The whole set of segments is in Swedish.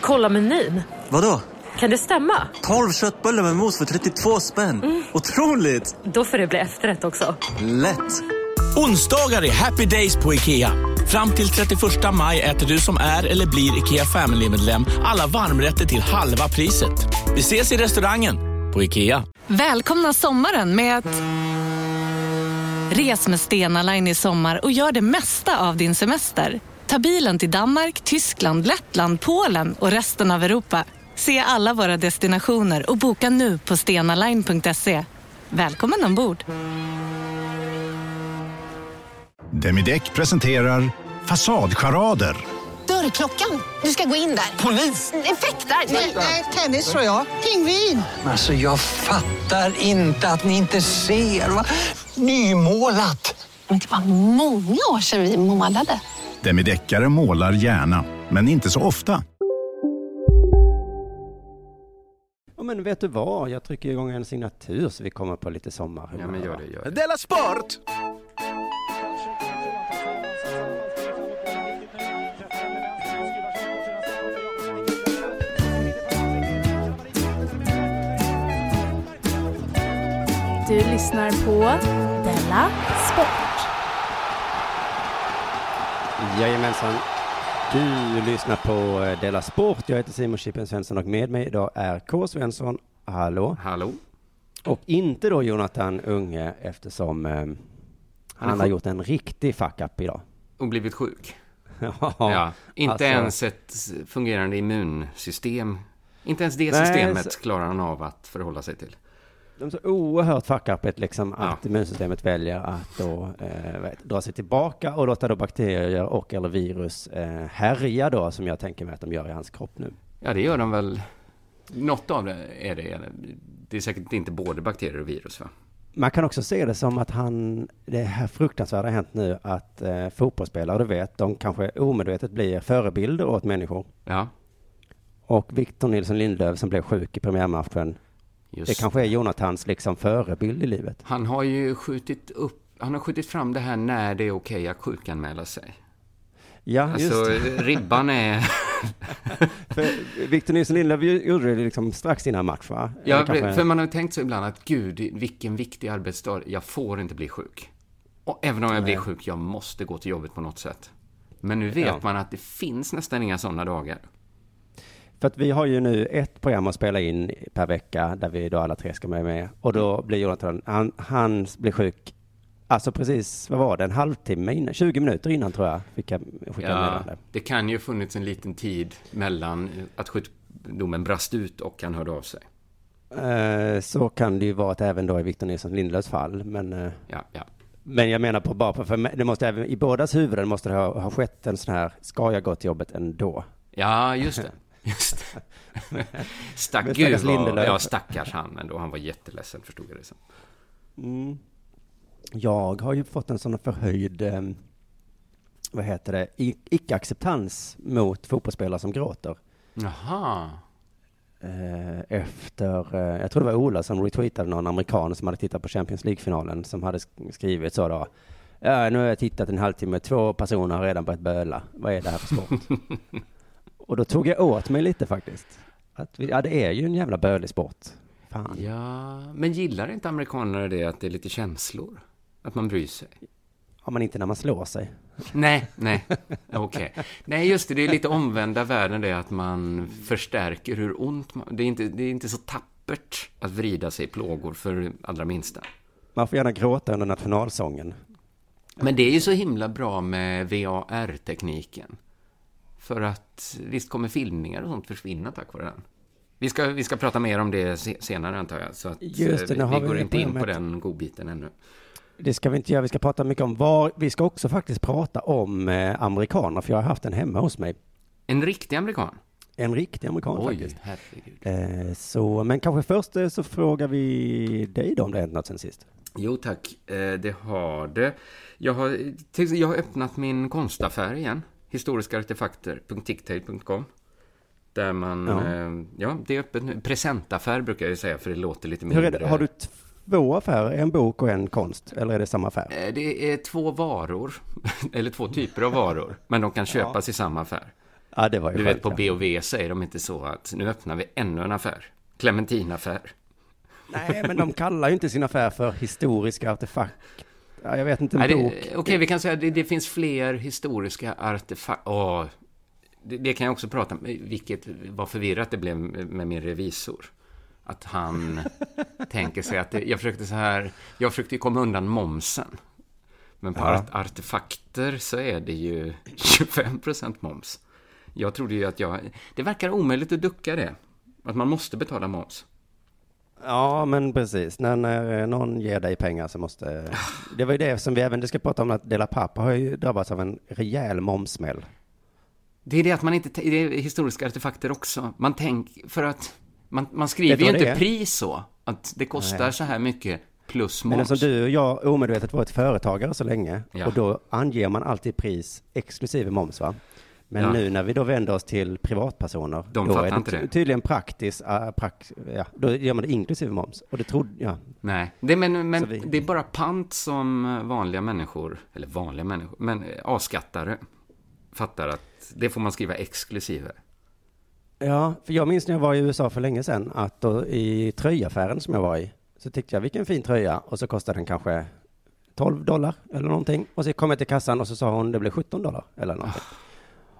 Kolla menyn. Vadå? Kan det stämma? 12 köttbullar med mos för 32 spänn. Mm. Otroligt! Då får det bli efterrätt också. Lätt! Onsdagar är happy days på IKEA. Fram till 31 maj äter du som är eller blir IKEA Family-medlem alla varmrätter till halva priset. Vi ses i restaurangen på IKEA. Välkomna sommaren med att... Res med Stena Line i sommar och gör det mesta av din semester. Ta bilen till Danmark, Tyskland, Lettland, Polen och resten av Europa. Se alla våra destinationer och boka nu på stenaline.se. Välkommen ombord! Demideck presenterar Fasadcharader. Dörrklockan. Du ska gå in där. Polis? Effektar? Nej, tennis tror jag. Pingvin. Alltså, jag fattar inte att ni inte ser. Va? Nymålat. Men det var många år sedan vi målade. Demideckare målar gärna, men inte så ofta. Ja, men vet du vad? Jag trycker igång en signatur så vi kommer på lite sommarhumör. Ja, men gör det, gör det. Della Sport! Du lyssnar på Della Sport. Jajamensan. Du lyssnar på eh, Della Sport. Jag heter Simon Chippen Svensson och med mig idag är K. Svensson. Hallå. Hallå. Och inte då Jonathan Unge eftersom eh, han, han har gjort en riktig fuck-up idag. Och blivit sjuk. ja, ja, inte alltså, ens ett fungerande immunsystem. Inte ens det Nej, systemet så- klarar han av att förhålla sig till. De är så oerhört fuck-upet liksom Ja. att immunsystemet väljer att då eh, dra sig tillbaka och låta då bakterier och eller virus eh, härja då som jag tänker mig att de gör i hans kropp nu. Ja, det gör de väl. Något av det är det. Det är säkert inte både bakterier och virus, va? Man kan också se det som att han, det här fruktansvärda har hänt nu att eh, fotbollsspelare, du vet, de kanske omedvetet blir förebilder åt människor. Ja, Och Victor Nilsson Lindelöf som blev sjuk i premiärmatchen, just det kanske är Jonathans liksom förebild i livet. Han har ju skjutit upp, han har skjutit fram det här när det är okej att sjukanmäla sig. Ja, just Alltså, det. ribban är... För Victor Nilsson Lindelöf gjorde det liksom strax innan match, va? Ja, kanske- för man har ju tänkt så ibland att gud, vilken viktig arbetsdag, jag får inte bli sjuk. Och även om jag blir sjuk, jag måste gå till jobbet på något sätt. Men nu vet Ja. man att det finns nästan inga sådana dagar. För att vi har ju nu ett program att spela in per vecka där vi då alla tre ska vara med. Och då blir Jonathan, han, han blir sjuk, alltså precis, vad var det, en halvtimme innan, 20 minuter innan tror jag, fick jag skicka Ja, meddelande. det kan ju ha funnits en liten tid mellan att sjukdomen brast ut och han hörde av sig. Eh, Så kan det ju vara att även då i Victor Nilsson Lindelöfs fall, men eh, Ja, ja. Men jag menar på bara på, för det måste även, i bådas huvuden måste det ha, ha skett en sån här, ska jag gå till jobbet ändå? Ja, just det. Just det. Stack, Men stackars Lindelöf. ja stackars han ändå. Han var jätteledsen, förstod jag det som. Mm. Jag har ju fått en sån förhöjd, eh, vad heter det, icke-acceptans mot fotbollsspelare som gråter. Jaha. Eh, efter, eh, jag tror det var Ola som retweetade någon amerikan som hade tittat på Champions League-finalen som hade sk- skrivit så då. Ja, nu har jag tittat en halvtimme, två personer har redan börjat böla. Vad är det här för sport? Och då tog jag åt mig lite faktiskt. Att vi, ja, det är ju en jävla bölig sport. Fan. Ja, men gillar inte amerikaner det att det är lite känslor? Att man bryr sig? Ja, men inte när man slår sig. Nej, nej, okej. Nej, just det, det är lite omvända världen det att man förstärker hur ont man... Det är inte, det är inte så tappert att vrida sig i plågor för allra minsta. Man får gärna gråta under nationalsången. Men det är ju så himla bra med VAR-tekniken. För att visst kommer filmningar och sånt försvinna tack vare den. Vi ska, vi ska prata mer om det se- senare antar jag. Så att Just det, eh, vi, vi vi går inte in på den godbiten ännu. Det ska vi inte göra. Vi ska prata mycket om var. Vi ska också faktiskt prata om eh, amerikaner, för jag har haft en hemma hos mig. En riktig amerikan? En riktig amerikan Oj, faktiskt. herregud. Eh, så, men kanske först eh, så frågar vi dig då om det har hänt något sen sist. Jo tack, eh, det har det. Jag har, jag har öppnat min konstaffär igen. Historiska artefakter.ticktail.com Där man, Ja. ja. ja, det är öppet nu. Presentaffär brukar jag ju säga, för det låter lite Hur mindre. är det? Har du två affärer? En bok och en konst? Eller är det samma affär? Eh, Det är två varor, eller två typer av varor, men de kan köpas i samma affär. Ja, det var ju Du vet, på ja. B och V säger de inte så att nu öppnar vi ännu en affär. Clementinaffär. Nej, men de kallar ju inte sin affär för historiska artefakt. Ja, jag vet inte, en Nej, bok. Okej, vi kan säga att det, det finns fler historiska artefakter. Åh, det, det kan jag också prata om, vilket var förvirrat det blev med min revisor. Att han tänker sig att det, jag försökte så här, jag försökte komma undan momsen. Men på Ja. art, artefakter så är det ju 25% moms. Jag trodde ju att jag, det verkar omöjligt att ducka det. Att man måste betala moms. Ja, men precis. När, när någon ger dig pengar så måste... Det var ju det som vi även ska prata om, att Dela Pappa har ju drabbats av en rejäl momssmäll. Det är det att man inte, det är historiska artefakter också. Man tänker, för att man, man skriver ju inte pris så. Att det kostar Nej. så här mycket plus Men moms. eftersom du och jag omedvetet varit företagare så länge, Ja. och då anger man alltid pris exklusive moms va? Men Ja. nu när vi då vänder oss till privatpersoner, De då är det det. tydligen praktiskt, uh, prax, ja, då gör man det inklusive moms. Och det trodde, ja. Nej, det, men, men vi- det är bara pant som vanliga människor, eller vanliga människor, men eh, avskattare fattar att det får man skriva exklusive. Ja, för jag minns när jag var i USA för länge sedan, att då i tröjaffären som jag var i, så tyckte jag vilken fin tröja, och så kostade den kanske 12 dollar eller någonting. Och så kom jag till kassan och så sa hon det blev 17 dollar eller någonting.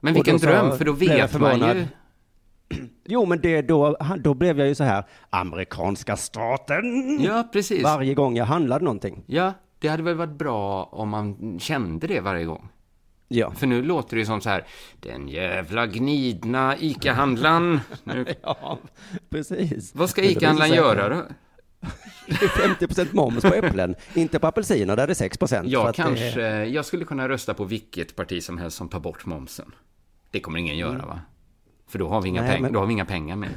Men vilken dröm, för då vet man ju... Jo, men det, då, då blev jag ju så här, amerikanska staten. Ja, precis. Varje gång jag handlade någonting. Ja, det hade väl varit bra om man kände det varje gång. Ja. För nu låter det ju som så här, den jävla gnidna ICA-handlaren. Nu, Ja, precis. vad ska ICA-handlaren göra då? Det är 50% moms på äpplen, inte på apelsiner där det är 6 procent. Jag kanske, jag skulle kunna rösta på vilket parti som helst som tar bort momsen. Det kommer ingen göra va? För då har vi inga, Nej, peng- men- då har vi inga pengar med.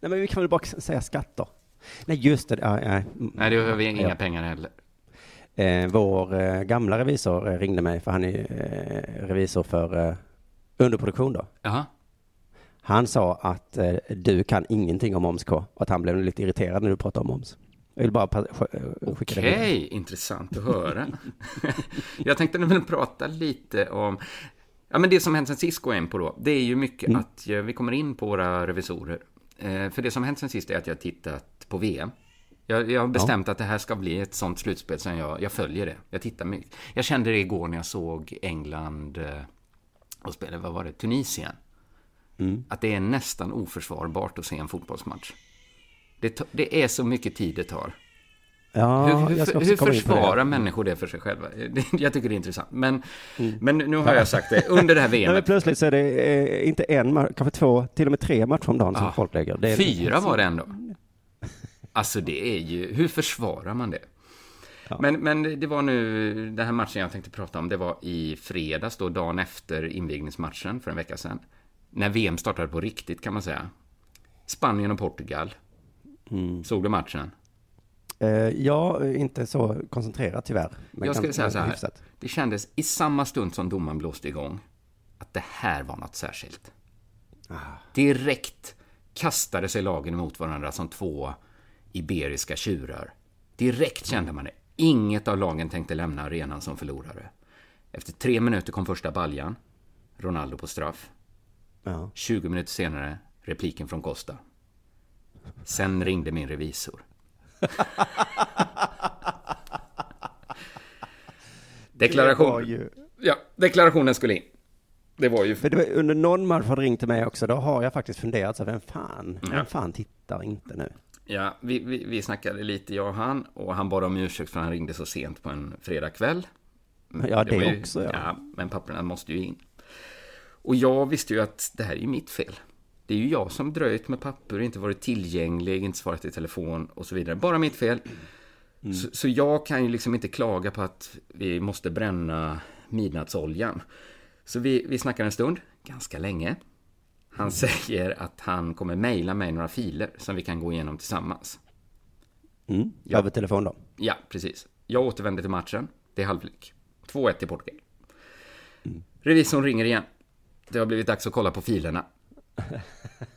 Nej, men vi kan väl bara säga skatter. Nej, just det. Ja, ja. Nej, det har vi inga Ja. pengar heller. Eh, vår eh, gamla revisor eh, ringde mig, för han är eh, revisor för eh, underproduktion då. Jaha. Han sa att eh, du kan ingenting om moms K, och att han blev lite irriterad när du pratade om moms. Jag vill bara eh, skicka Okej, vidare. intressant att höra. jag tänkte väl prata lite om... Ja, men det som hänt sen sist går jag in på då, det är ju mycket Mm. att eh, vi kommer in på våra revisorer. Eh, för det som hänt sen sist är att jag tittat på VM. Jag, jag har bestämt att det här ska bli ett sånt slutspel som jag, jag följer det. Jag tittar mycket. Jag kände det igår när jag såg England eh, och spelade, vad var det, Tunisien. Mm. Att det är nästan oförsvarbart att se en fotbollsmatch. Det, det är så mycket tid det tar. Ja, hur hur, hur försvarar människor det för sig själva? Jag tycker det är intressant. Men, men nu har jag sagt det, under det här Nej, men VMet. plötsligt så är det eh, inte en match, kanske två, till och med tre matcher om dagen som Ja. folk lägger. Är, Fyra var det ändå. Alltså det är ju, hur försvarar man det? Men, men det var nu, den här matchen jag tänkte prata om, det var i fredags då, dagen efter invigningsmatchen för en vecka sedan. När VM startade på riktigt kan man säga. Spanien och Portugal. Mm. Såg du matchen? Eh, ja, inte så koncentrerat tyvärr. Men jag skulle säga så här. hyfsat. Det kändes i samma stund som domaren blåste igång att det här var något särskilt. Ah. Direkt kastade sig lagen emot varandra som två iberiska tjurar. Direkt kände man det. Inget av lagen tänkte lämna arenan som förlorare. Efter tre minuter kom första baljan. Ronaldo på straff. Ja. 20 minuter senare, repliken från Costa. Sen ringde min revisor. Deklaration. Det ju- Ja, deklarationen skulle in. Det var ju... För det var, under någon match har det ringt till mig också, då har jag faktiskt funderat så vem fan, Ja. vem fan tittar inte nu? Ja, vi, vi, vi snackade lite, jag och han, och han bad om ursäkt för han ringde så sent på en fredagkväll. Ja, det var ju- också, ja. ja. Men papperna måste ju in. Och jag visste ju att det här är ju mitt fel. Det är ju jag som dröjt med papper, inte varit tillgänglig, inte svarat i telefon och så vidare. Bara mitt fel. Mm. Så, så jag kan ju liksom inte klaga på att vi måste bränna midnattsoljan. Så vi, vi snackar en stund, ganska länge. Han säger att han kommer mejla mig några filer som vi kan gå igenom tillsammans. Mm. Ja. Över telefon då? Ja, precis. Jag återvänder till matchen. Det är halvlek. 2-1 till Portugal. Revisorn ringer igen. Det har blivit dags att kolla på filerna.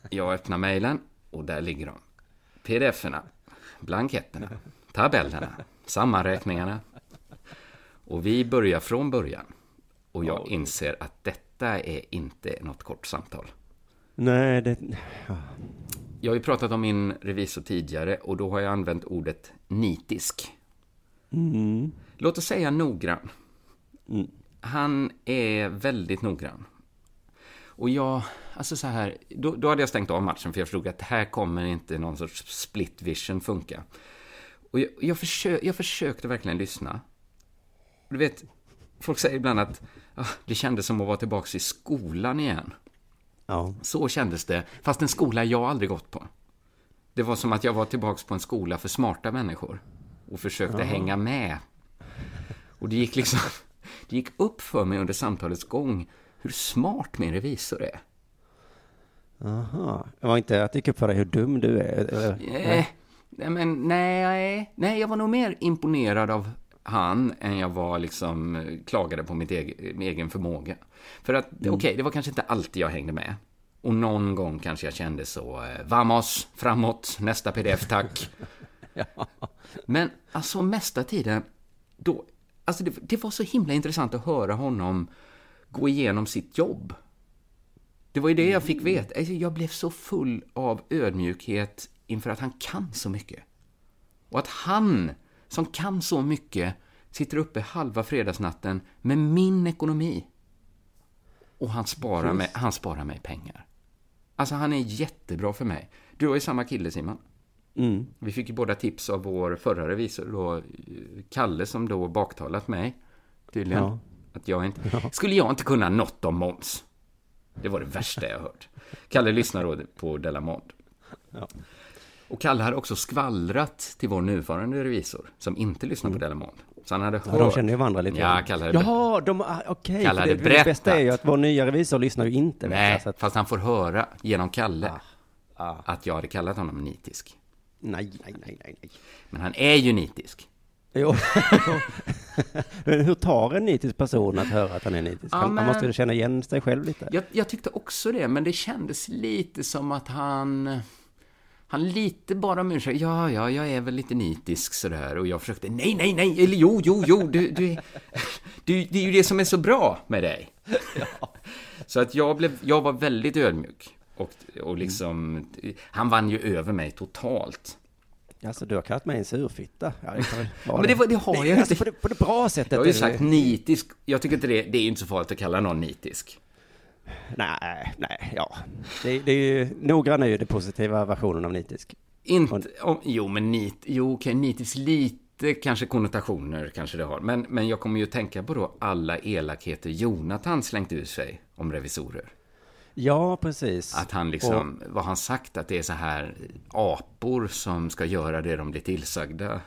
Jag öppnar mejlen och där ligger de. Pdf-erna, blanketterna, tabellerna, sammanräkningarna. Och vi börjar från början. Och jag inser att detta är inte något kort samtal. Nej, det... Ja. Jag har ju pratat om min revisor tidigare och då har jag använt ordet nitisk. Mm. Låt oss säga noggrann. Mm. Han är väldigt noggrann. Och jag, alltså så här, då, då hade jag stängt av matchen för jag förstod att här kommer inte någon sorts split vision funka. Och jag, jag, försö, jag försökte verkligen lyssna. Du vet, folk säger ibland att ah, det kändes som att vara tillbaka i skolan igen. Ja. Så kändes det, fast en skola jag aldrig gått på. Det var som att jag var tillbaka på en skola för smarta människor och försökte Ja. hänga med. Och det gick liksom, det gick upp för mig under samtalets gång hur smart min revisor är. Aha. Det var inte att upp för dig hur dum du är? Eller? Eh, nej, men nej, nej, jag var nog mer imponerad av han än jag var liksom eh, klagade på mitt egen, min egen förmåga. För att, Mm. okej, det var kanske inte alltid jag hängde med. Och någon gång kanske jag kände så, eh, vamos, framåt, nästa pdf tack. Men alltså mesta tiden, då, alltså det, det var så himla intressant att höra honom gå igenom sitt jobb. Det var ju det jag fick veta. Alltså, jag blev så full av ödmjukhet inför att han kan så mycket. Och att han, som kan så mycket, sitter uppe halva fredagsnatten med min ekonomi. Och han sparar, mig, han sparar mig pengar. Alltså han är jättebra för mig. Du har ju samma kille Simon. Mm. Vi fick ju båda tips av vår förra revisor, då, eh, Kalle, som då baktalat mig, tydligen. Ja. Att jag inte... Skulle jag inte kunna något om moms? Det var det värsta jag hört. Kalle lyssnar då på Delamond. Ja. Och Kalle hade också skvallrat till vår nuvarande revisor, som inte lyssnar på Delamond. Så han hade hört... Mm. Ja, de känner ju varandra lite. Ja, Kalle hade Jaha, de, ah, okej. Kalle för det, det bästa är ju att vår nya revisor lyssnar ju inte. Nej, så att, fast han får höra genom Kalle ah. att jag hade kallat honom nitisk. nej, nej, nej, nej, nej. Men han är ju nitisk. Jo. Hur tar en nitisk person att höra att han är nitisk? Ja, Han, men- han måste känna igen sig själv lite. Jag, jag tyckte också det, men det kändes lite som att han... Han lite bara om ursäkt. Ja, ja, jag är väl lite nitisk sådär. Och jag försökte, nej, nej, nej, eller jo, jo, jo, du, du, du, det är ju det som är så bra med dig. Så att jag, blev, jag var väldigt ödmjuk. Och, och liksom, han vann ju över mig totalt. Alltså, du har kallat mig en surfitta. Ja, det kan väl vara Men det, var- det har jag Nej, alltså, inte. på, det, på det bra sättet. Jag har ju är det- sagt nitisk. Jag tycker inte det, det är ju inte så farligt att kalla någon nitisk. Nej, nej, ja. Det, det är ju, noggrann är ju den positiva versionen av nitisk. Inte, om, jo men nit, jo okej, nitisk lite kanske konnotationer kanske det har. Men, men jag kommer ju tänka på då alla elakheter Jonathan slängt ur sig om revisorer. Ja, precis. Att han liksom, vad han sagt, att det är så här apor som ska göra det de blir tillsagda.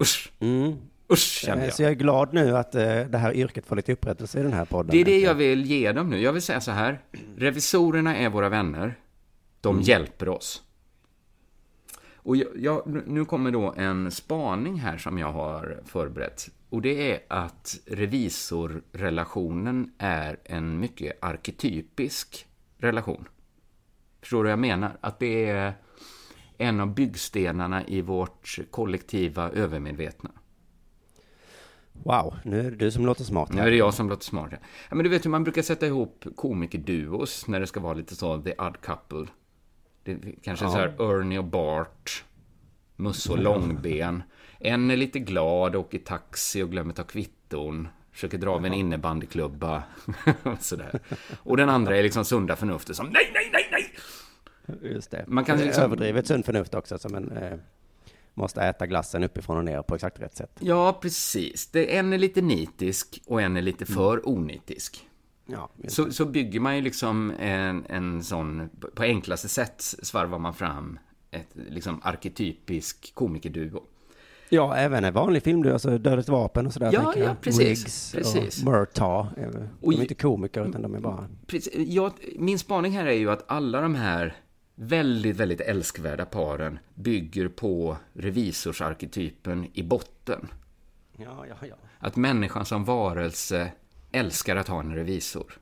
Usch, Mm. usch kände Eh, jag. Så jag är glad nu att eh, det här yrket får lite upprättelse i den här podden. Det är det jag vill ge dem nu. Jag vill säga så här. Revisorerna är våra vänner. De Mm. hjälper oss. Och jag, jag, nu kommer då en spaning här som jag har förberett. Och det är att revisorrelationen är en mycket arketypisk relation. Förstår du vad jag menar? Att det är en av byggstenarna i vårt kollektiva övermedvetna. Wow, nu är det du som låter smart. Nu är det jag som låter smart. Ja, men du vet hur man brukar sätta ihop komikerduos när det ska vara lite så, the odd couple. Det är kanske Ja. så här Ernie och Bart, Musse och Långben. En är lite glad, åker taxi och glömmer ta kvitton. Försöker dra av en innebandyklubba. och sådär. Och den andra är liksom sunda förnuftet som nej, nej, nej, nej! Just det. Man kan Det liksom- Överdrivet sunt förnuft också, som en eh, måste äta glassen uppifrån och ner på exakt rätt sätt. Ja, precis. Det, en är lite nitisk och en är lite för onitisk. Ja, Så, så bygger man ju liksom en, en sån, på enklaste sätt svarvar man fram ett liksom arketypisk komikerduo. Ja, även en vanlig film, du, alltså Dödligt vapen och sådär. Ja, ja, precis, Riggs precis. och Murtaugh. eh, De är inte komiker, utan de är bara... Precis, jag, min spaning här är ju att alla de här väldigt, väldigt älskvärda paren bygger på revisorsarketypen i botten. Ja, ja, ja. Att människan som varelse älskar att ha en revisor.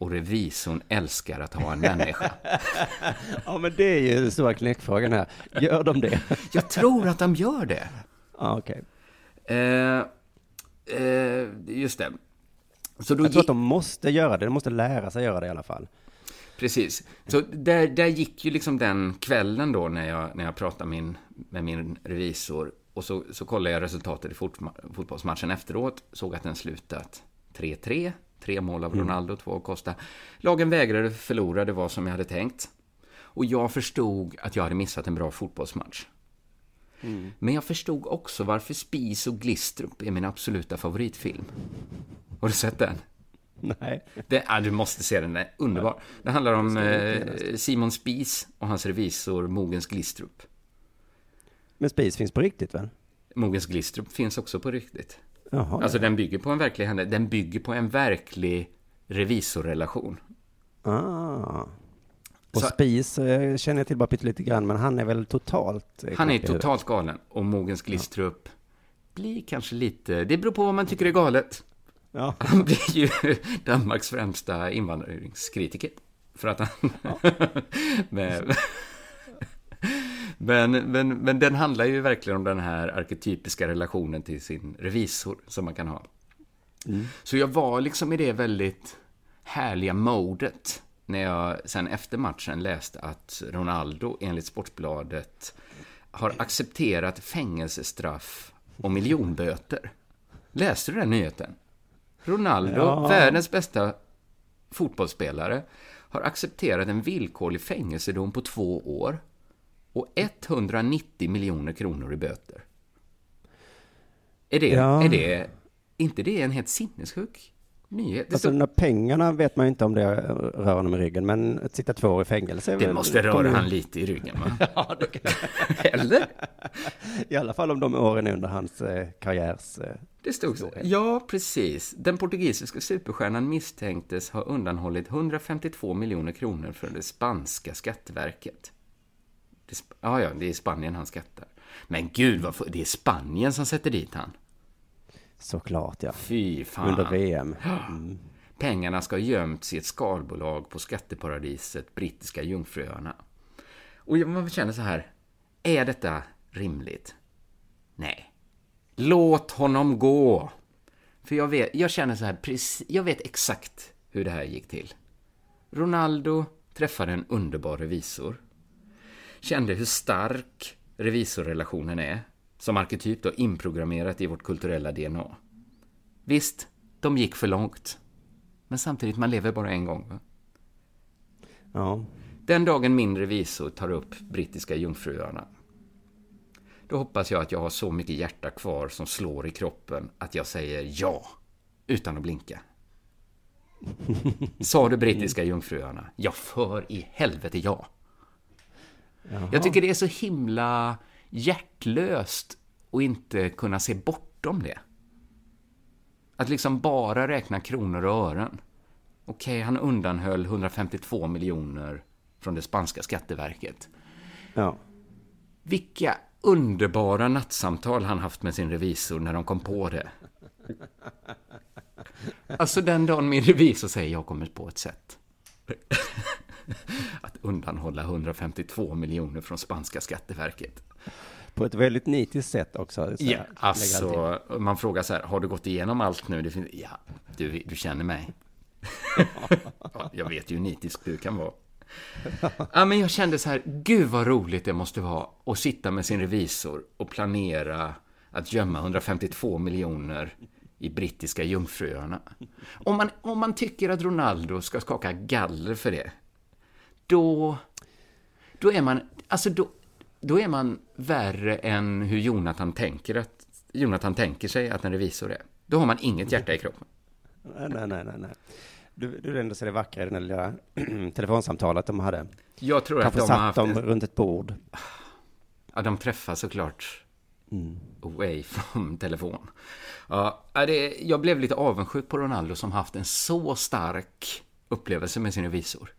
Och revisorn älskar att ha en människa. Ja, men det är ju den stora knäckfrågan här. Gör de det? Jag tror att de gör det. Ja, okej. Eh, eh, just det. Så då Jag tror att de måste göra det, de måste lära sig göra det i alla fall. Precis. Så där, där gick ju liksom den kvällen då när jag, när jag pratade min, med min revisor. Och så, så kollade jag resultatet i fot, fotbollsmatchen efteråt. Såg att den slutat 3-3. Tre mål av Ronaldo, två av Costa. Lagen vägrade förlora, det var som jag hade tänkt. Och jag förstod att jag hade missat en bra fotbollsmatch. Men jag förstod också varför Spis och Glistrup är min absoluta favoritfilm. Har du sett den? Nej. Det, ja, du måste se den, den är underbar. Det handlar om eh, Simon Spies och hans revisor Mogens Glistrup. Men Spis finns på riktigt väl? Mogens Glistrup finns också på riktigt. Jaha. Alltså den bygger på en verklig händelse. Den bygger på en verklig revisorrelation. Ah. Och Så- Spis eh, känner jag till bara pyttelite grann, men han är väl totalt... eh, Han är totalt galen. Och Mogens Glistrup blir kanske lite... Det beror på vad man tycker är galet. Ja. Han blir ju Danmarks främsta invandringskritiker. För att han... men, men, men, men den handlar ju verkligen om den här arketypiska relationen till sin revisor som man kan ha. Så jag var liksom i det väldigt härliga modet när jag sen efter matchen läste att Ronaldo enligt Sportbladet har accepterat fängelsestraff och miljonböter. Läste du den nyheten? Ronaldo, Ja. världens bästa fotbollsspelare, har accepterat en villkorlig fängelsedom på två år och 190 miljoner kronor i böter. Är det, Ja. är det inte det en helt sinnessjuk nyhet? Det, Alltså, stod, de där pengarna vet man ju inte om det rör honom i ryggen, men att sitta två år i fängelse det måste röra han lite i ryggen, va? Ja, det kan... Eller? I alla fall om de åren under hans eh, karriärs... Eh, Det stod så. Ja, precis. Den portugisiska superstjärnan misstänktes ha undanhållit 152 miljoner kronor från det spanska skatteverket. Det, ja, ja, det är Spanien han skattar. Men gud, vad för, det är Spanien som sätter dit han. såklart, ja. Fy fan. Under VM. Mm. Pengarna ska ha gömts i ett skalbolag på skatteparadiset Brittiska Jungfruöarna. Och man känner så här, är detta rimligt? Nej. Låt honom gå! För jag, vet, jag känner så här, jag vet exakt hur det här gick till. Ronaldo träffade en underbar revisor. Kände hur stark revisorrelationen är, som arketyp då inprogrammerat i vårt kulturella DNA. Visst, de gick för långt. Men samtidigt, man lever bara en gång. Va? Ja. Den dagen min revisor tar upp brittiska jungfruöarna, då hoppas jag att jag har så mycket hjärta kvar som slår i kroppen att jag säger ja, utan att blinka. Sa du brittiska jungfruöarna? Ja, för i helvete ja. Jag tycker det är så himla hjärtlöst att inte kunna se bortom det. Att liksom bara räkna kronor och ören. Okej, han undanhöll 152 miljoner från det spanska skatteverket. ja. Vilka underbara nattsamtal han haft med sin revisor när de kom på det. Alltså den dagen min revisor säger jag kommer på ett sätt. Att undanhålla 152 miljoner från spanska skatteverket. På ett väldigt nitiskt sätt också. Ja, alltså, man frågar så här, har du gått igenom allt nu? Det finns, ja, du, du känner mig. ja, jag vet ju hur nitisk du kan vara. Ja, men jag kände så här, gud vad roligt det måste vara att sitta med sin revisor och planera att gömma 152 miljoner i brittiska jungfruöarna. Om man, om man tycker att Ronaldo ska skaka galler för det, då, då är man, alltså då, då är man värre än hur Jonathan tänker, att, Jonathan tänker sig att en revisor är. Då har man inget hjärta i kroppen. Nej, nej, nej, nej. Du, du ändå se det vackra i det där lilla telefonsamtalet de hade. Jag tror Kanske att de har haft... dem runt ett bord. Ja, de träffas såklart Mm. away from telefon. Ja, det, jag blev lite avundsjuk på Ronaldo som haft en så stark upplevelse med sin revisor.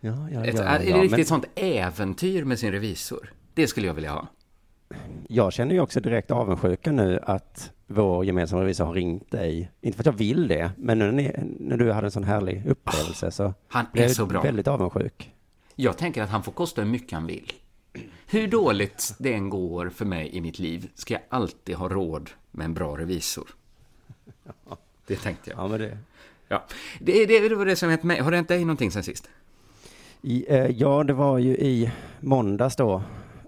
Ja, ja, Ett, ja, är det riktigt men sånt äventyr med sin revisor? Det skulle jag vilja ha. jag känner ju också direkt avundsjuka nu att vår gemensamma revisor har ringt dig. Inte för att jag vill det, men nu när, ni, när du hade en sån härlig upplevelse så Han är så bra. väldigt avundsjuk. Jag tänker att han får kosta hur mycket han vill. Hur dåligt det än går för mig i mitt liv ska jag alltid ha råd med en bra revisor. Det tänkte jag. Ja, men det... Ja. Det, det, det var det som hänt mig. Har det hänt dig någonting sen sist? I, eh, ja, det var ju i måndags då.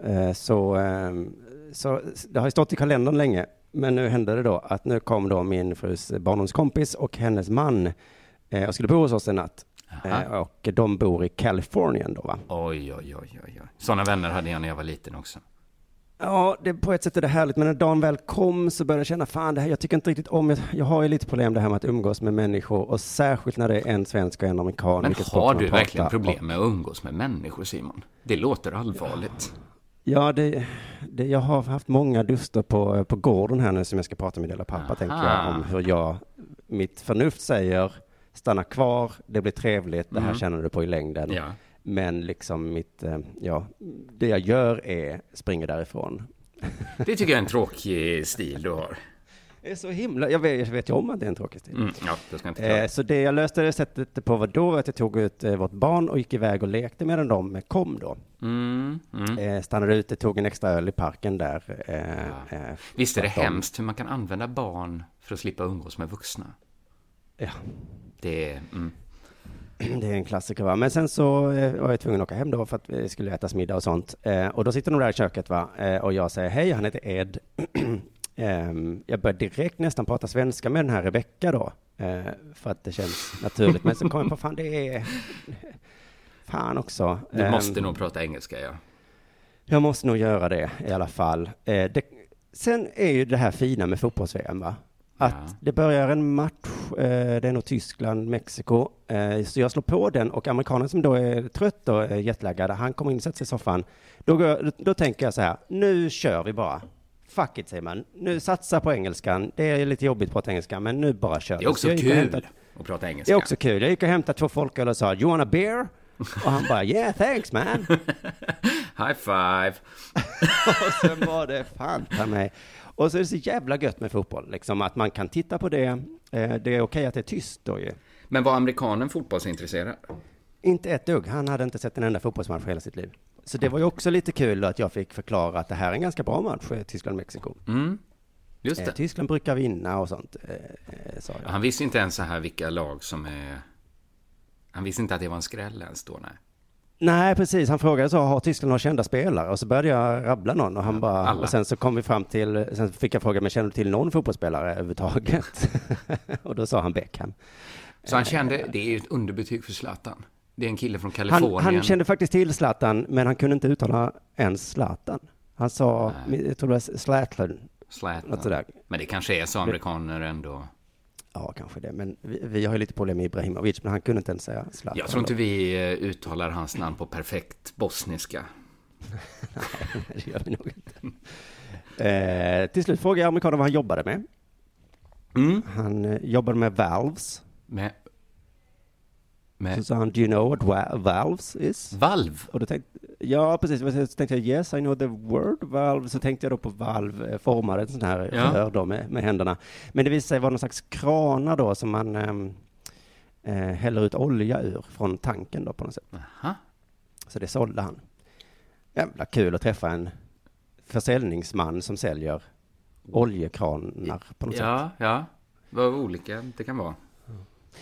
Eh, så, eh, så det har ju stått i kalendern länge. Men nu hände det då att nu kom då min frus barndomskompis och hennes man eh, och skulle bo hos oss en natt. Och de bor i Kalifornien då va? Oj, oj, oj. oj. Sådana vänner hade jag när jag var liten också. Ja, det, på ett sätt är det härligt, men när dagen väl kom så började jag känna, fan det här, jag tycker inte riktigt om, jag, jag har ju lite problem det här med att umgås med människor och särskilt när det är en svensk och en amerikan. Men har du verkligen problem med att umgås med människor, Simon? Det låter allvarligt. Ja, det, det, jag har haft många duster på, på gården här nu som jag ska prata med Dela pappa, tänker jag, om hur jag, mitt förnuft säger, stanna kvar, det blir trevligt, det här Mm. känner du på i längden. Ja. Men liksom mitt, eh, ja, det jag gör är springer därifrån. Det tycker jag är en tråkig stil du har. Det är så himla, jag vet, jag vet ju om att det är en tråkig stil. Mm, ja, det ska inte. Eh, så det jag löste det sättet på var då att jag tog ut eh, vårt barn och gick iväg och lekte medan de kom då. Mm, mm. Eh, stannade ute, tog en extra öl i parken där. Eh, Visst är det de- hemskt hur man kan använda barn för att slippa umgås med vuxna? Ja. Det. Mm. Det är en klassiker va. Men sen så eh, var jag tvungen att åka hem då för att vi skulle äta middag och sånt. Eh, och då sitter de där i köket va. Eh, och jag säger hej, han heter Ed. Ehm, jag börjar direkt nästan prata svenska med den här Rebecka då. Eh, för att det känns naturligt. Men så kom jag på, fan det är... Fan också. Du måste Ehm, nog prata engelska, ja. Jag måste nog göra det i alla fall. Eh, det, sen är ju det här fina med fotbolls-VM va? Att Ja. det börjar en match, eh, det är nog Tyskland, Mexiko. Eh, så jag slår på den och amerikanen som då är trött och är jetlaggad, han kommer in och sätter sig i soffan. Då, jag- då tänker jag så här, nu kör vi bara. Fuck it säger man. Nu satsa på engelskan. Det är lite jobbigt att prata engelska, men nu bara kör Det vi. är Så också kul hämtade- att prata Det engelska. är också kul. Jag gick och hämtade två folköl och sa, you want a beer? Och han bara, yeah thanks man. High five! och sen var det fan ta mig. Och så är det så jävla gött med fotboll, liksom att man kan titta på det. Eh, Det är okej att det är tyst då ju. Men var amerikanen fotbollsintresserad? Inte ett dugg. Han hade inte sett en enda fotbollsmatch hela sitt liv. Så det var ju också lite kul att jag fick förklara att det här är en ganska bra match, eh, Tyskland-Mexiko. Mm, just Eh, det. Tyskland brukar vinna och sånt, sa jag. Han visste inte ens så här vilka lag som är... Han visste inte att det var en skräll ens då, nej. Nej, precis. Han frågade så, har Tyskland några kända spelare? Och så började jag rabbla någon och han bara, alla. och sen så kom vi fram till, sen fick jag fråga, men känner du till någon fotbollsspelare överhuvudtaget? och då sa han Beckham. Så han kände, det är ju ett underbetyg för Zlatan. Det är en kille från Han, Kalifornien. han kände faktiskt till Zlatan, men han kunde inte uttala ens Zlatan. Han sa, jag tror det var Zlatan. Zlatan. Men det kanske är så amerikaner ändå. Ja, kanske det. Men vi, vi har ju lite problem med Ibrahimovic, men han kunde inte ens säga Zlatan. Jag tror inte vi eh, uttalar hans namn på perfekt bosniska. Nej, det gör vi nog inte. Eh, till slut frågade jag amerikanen vad han jobbade med. Mm. Han eh, jobbade med valves. Med... Så Med... sa han, do you know what wa- valves is? Valve? Och då tänkte, ja, precis. Så tänkte jag, yes, I know the word valve. Så tänkte jag då på valv, formade sånt här Ja. rör då med, med händerna. Men det visade sig vara någon slags kranar då som man ehm, eh, häller ut olja ur från tanken då på något sätt. Aha. Så det sålde han. Jävla kul att träffa en försäljningsman som säljer oljekranar på något sätt. Ja, ja. Vad olika det kan vara.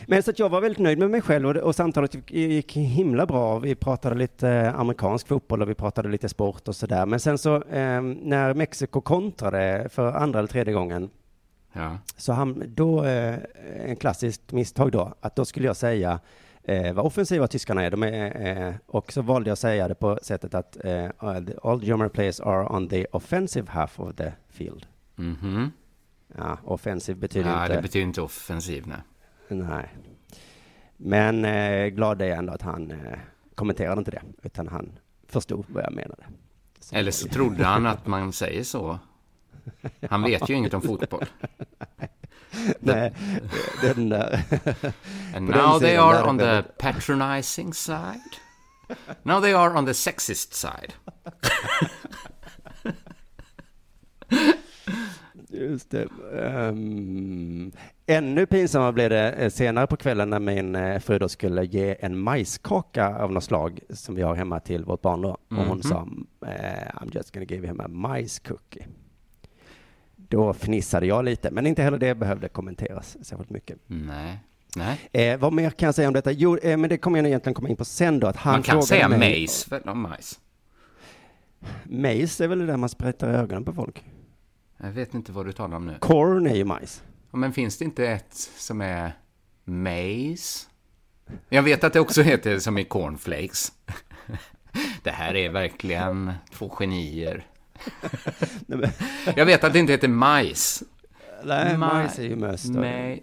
Men så att jag var väldigt nöjd med mig själv och, och samtalet gick, himla bra. Vi pratade lite eh, amerikansk fotboll och vi pratade lite sport och sådär. Men sen så eh, när Mexiko kontrade för andra eller tredje gången Ja. så han, då, eh, en klassiskt misstag då, att då skulle jag säga eh, vad offensiva tyskarna är. Är eh, och så valde jag att säga det på sättet att eh, all German players are on the offensive half of the field. Mhm. Ja, offensiv betyder Ja, inte... det betyder inte offensiv, nej. Nej. Men eh, glad är jag ändå att han eh, kommenterade inte det, utan han förstod vad jag menade. Så- Eller så trodde han att man säger så. Han vet ju inget om fotboll. Nej, den där... And now they are on the patronizing side. Now they are on the sexist side. Just det. Ehm, ännu pinsammare blev det eh, senare på kvällen när min eh, fru då skulle ge en majskaka av något slag som vi har hemma till vårt barn då. Och hon Mhm. sa, eh, I'm just gonna give him a majs cookie. då fnissade jag lite, men inte heller det behövde kommenteras särskilt mycket. Nej. Nej. Eh, vad mer kan jag säga om detta? Jo, eh, men det kommer jag egentligen komma in på sen då. Att han Man kan säga mig- majs väl om majs? Majs är väl det där man sprättar i ögonen på folk? Jag vet inte vad du talar om nu. Corn är ju majs. Ja, Men finns det inte ett som är maize? Jag vet att det också heter som i cornflakes. Det här är verkligen två genier. Jag vet att det inte heter majs. Nej, Ma- majs är ju möss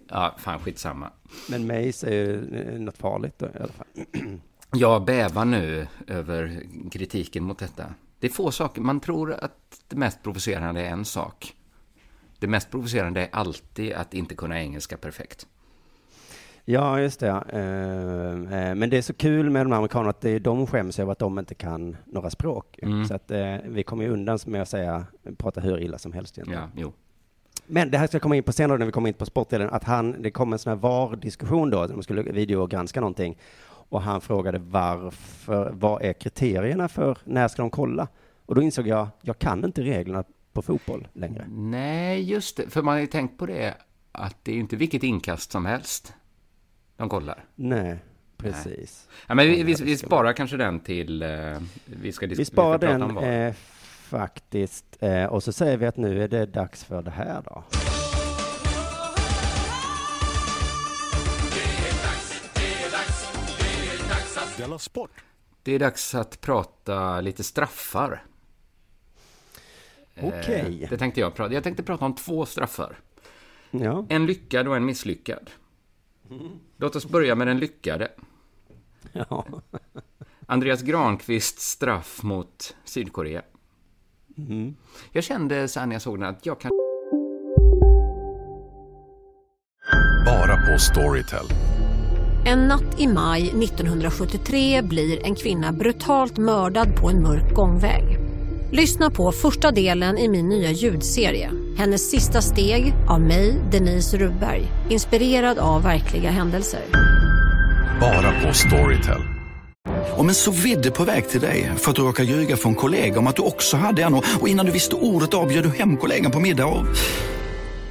Ja, fan skitsamma. Men majs är ju eh, något farligt då, i alla fall. Jag bävar nu över kritiken mot detta. Det är få saker. Man tror att det mest provocerande är en sak. Det mest provocerande är alltid att inte kunna engelska perfekt. Ja, just det. Eh, eh, Men det är så kul med de amerikanerna att det är, de skäms över att de inte kan några språk. Mm. Så att eh, vi kommer ju undan med att säga, prata hur illa som helst egentligen. Ja, jo. Men det här ska jag komma in på senare när vi kommer in på sportdelen, att han, det kom en sån här VAR-diskussion då, de skulle videogranska någonting. Och han frågade varför, vad är kriterierna för när ska de kolla? Och då insåg jag, jag kan inte reglerna på fotboll längre. Nej, just det. För man har ju tänkt på det att det är ju inte vilket inkast som helst de kollar. Nej, precis. Ja, men vi, vi, vi sparar kanske den till... Eh, vi ska, Vi sparar ska prata om den eh, faktiskt, eh, och så säger vi att nu är det dags för det här då. Sport. Det är dags att prata lite straffar. Eh, Okej. Det tänkte jag prata. Jag tänkte prata om två straffar. Ja. En lyckad och en misslyckad. Låt oss börja med den lyckade. Ja. Andreas Granqvists straff mot Sydkorea. Mm. Jag kände så här när jag såg den att jag kan... Bara på Storytel. En natt i maj 1973 blir en kvinna brutalt mördad på en mörk gångväg. Lyssna på första delen i min nya ljudserie. Hennes sista steg av mig, Denise Rubberg. Inspirerad av verkliga händelser. Bara på Storytel. Om en så vidde på väg till dig för att du råkar ljuga från kollega om att du också hade en och och innan du visste ordet av bjöd du hem kollegan på middag och...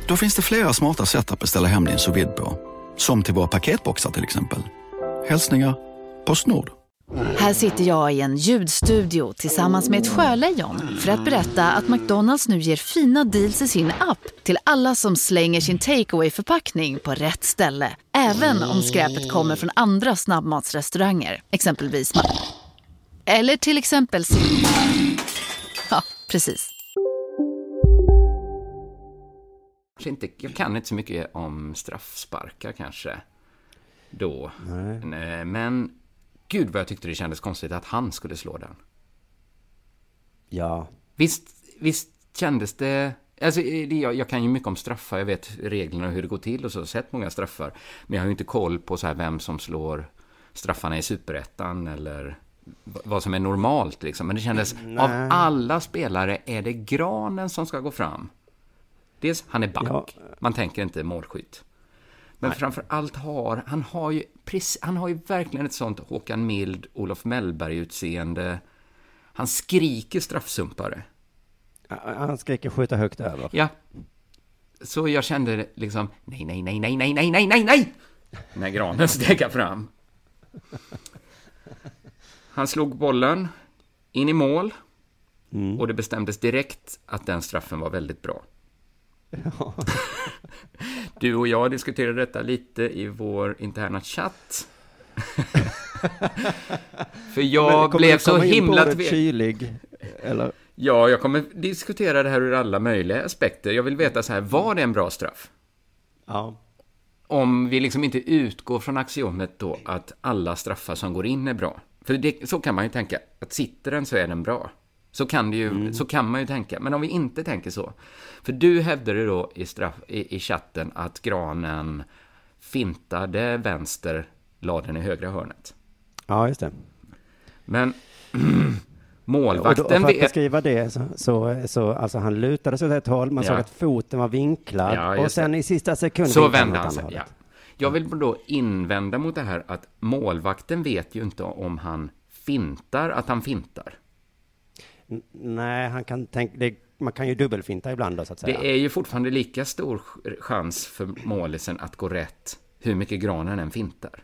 Då finns det flera smarta sätt att beställa hem din sous vide på. Som till våra paketboxar till exempel. Hälsningar Postnord. Här sitter jag i en ljudstudio tillsammans med ett sjölejon för att berätta att McDonalds nu ger fina deals i sin app till alla som slänger sin takeaway förpackning på rätt ställe. Även om skräpet kommer från andra snabbmatsrestauranger, exempelvis Eller till exempel Ja, precis. Inte, jag kan inte så mycket om straffsparkar kanske. Då. Nej, Men gud vad jag tyckte det kändes konstigt att han skulle slå den. Ja. Visst, visst kändes det... Alltså, det- jag, jag kan ju mycket om straffar, jag vet reglerna och hur det går till och så, sett många straffar. Men jag har ju inte koll på så här vem som slår straffarna i superettan eller vad som är normalt liksom. Men det kändes, Nej. av alla spelare är det Granen som ska gå fram. Dels, han är back. Man tänker inte målskytt. Men framför allt har han har ju han har ju verkligen ett sånt Håkan Mild, Olof Mellberg-utseende. Han skriker straffsumpare. Han skriker skjuta högt över. Ja. Så jag kände liksom, nej, nej, nej, nej, nej, nej, nej, nej, nej! När granen stegade fram. Han slog bollen in i mål. Och det bestämdes direkt att den straffen var väldigt bra. Du och jag diskuterade detta lite i vår interna chatt. För jag Men blev så himla ordet tve- kylig, eller? Ja, jag kommer diskutera det här ur alla möjliga aspekter. Jag vill veta så här, var det en bra straff? Ja. Om vi liksom inte utgår från axiomet då att alla straffar som går in är bra. För det, så kan man ju tänka, att sitter den så är den bra. Så kan, det ju, så kan man ju tänka. Men om vi inte tänker så. För du hävdade då i, straff, i, i chatten att granen fintade vänster, la den i högra hörnet. Ja, just det. Men Och målvakten då, för att beskriva det så, så, så alltså han lutade sig åt ett håll, man Ja. såg att foten var vinklad Ja, och sen det. i sista sekund Så vände han sig, ja. Jag vill då invända mot det här att målvakten vet ju inte om han fintar att han fintar. Nej, han kan tänka, det, man kan ju dubbelfinta ibland då så att säga. Det är ju fortfarande lika stor ch- chans för målisen att gå rätt hur mycket granen än fintar.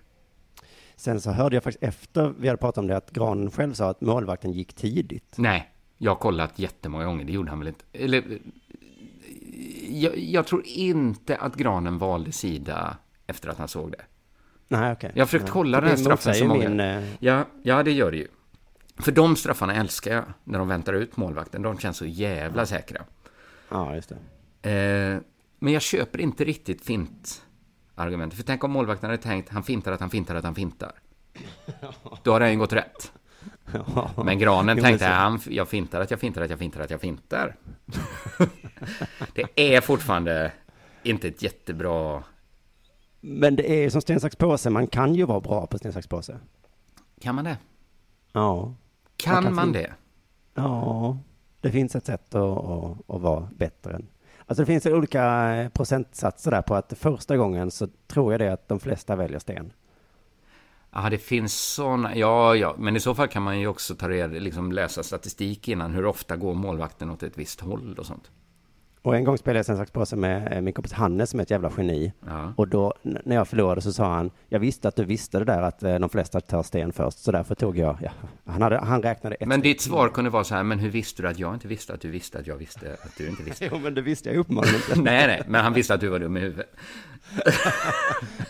Sen så hörde jag faktiskt efter vi hade pratat om det att Granen själv sa att målvakten gick tidigt. Nej, jag har kollat jättemånga gånger, det gjorde han väl inte. Eller, jag, jag tror inte att Granen valde sida efter att han såg det. Nej, okej. Jag har försökt kolla För den här straffen så många... min, eh, Ja, ja, det gör det ju. För de straffarna älskar jag, när de väntar ut målvakten. De känns så jävla säkra. Ja, just det. Eh, men jag köper inte riktigt fint-argumentet. För tänk om målvakten hade tänkt, han fintar att han fintar att han fintar. Då har den ju gått rätt. Men Granen Jo, tänkte, han, jag fintar att jag fintar att jag fintar att jag fintar. det är fortfarande inte ett jättebra... Men det är som sten, sax, påse. Man kan ju vara bra på sten, sax, påse. Kan man det? Ja. Kan man det? Ja, det finns ett sätt att, att, att vara bättre än. Alltså det finns olika eh, procentsatser där på att första gången så tror jag det att de flesta väljer sten. Ja, det finns sådana. Ja, ja, men i så fall kan man ju också ta reda, liksom läsa statistik innan. Hur ofta går målvakten åt ett visst håll och sånt. Och en gång spelade jag sten, sax, påse med eh, min kompis Hannes som är ett jävla geni. Ja. Och då när jag förlorade så sa han, jag visste att du visste det där att eh, de flesta tar sten först, så därför tog jag, ja, han, hade, han räknade ett Men ditt svar kunde vara så här, men hur visste du att jag inte visste att du visste att jag visste att du inte visste? Jo, men det visste jag uppenbarligen inte. nej, nej, men han visste att du var dum i huvudet.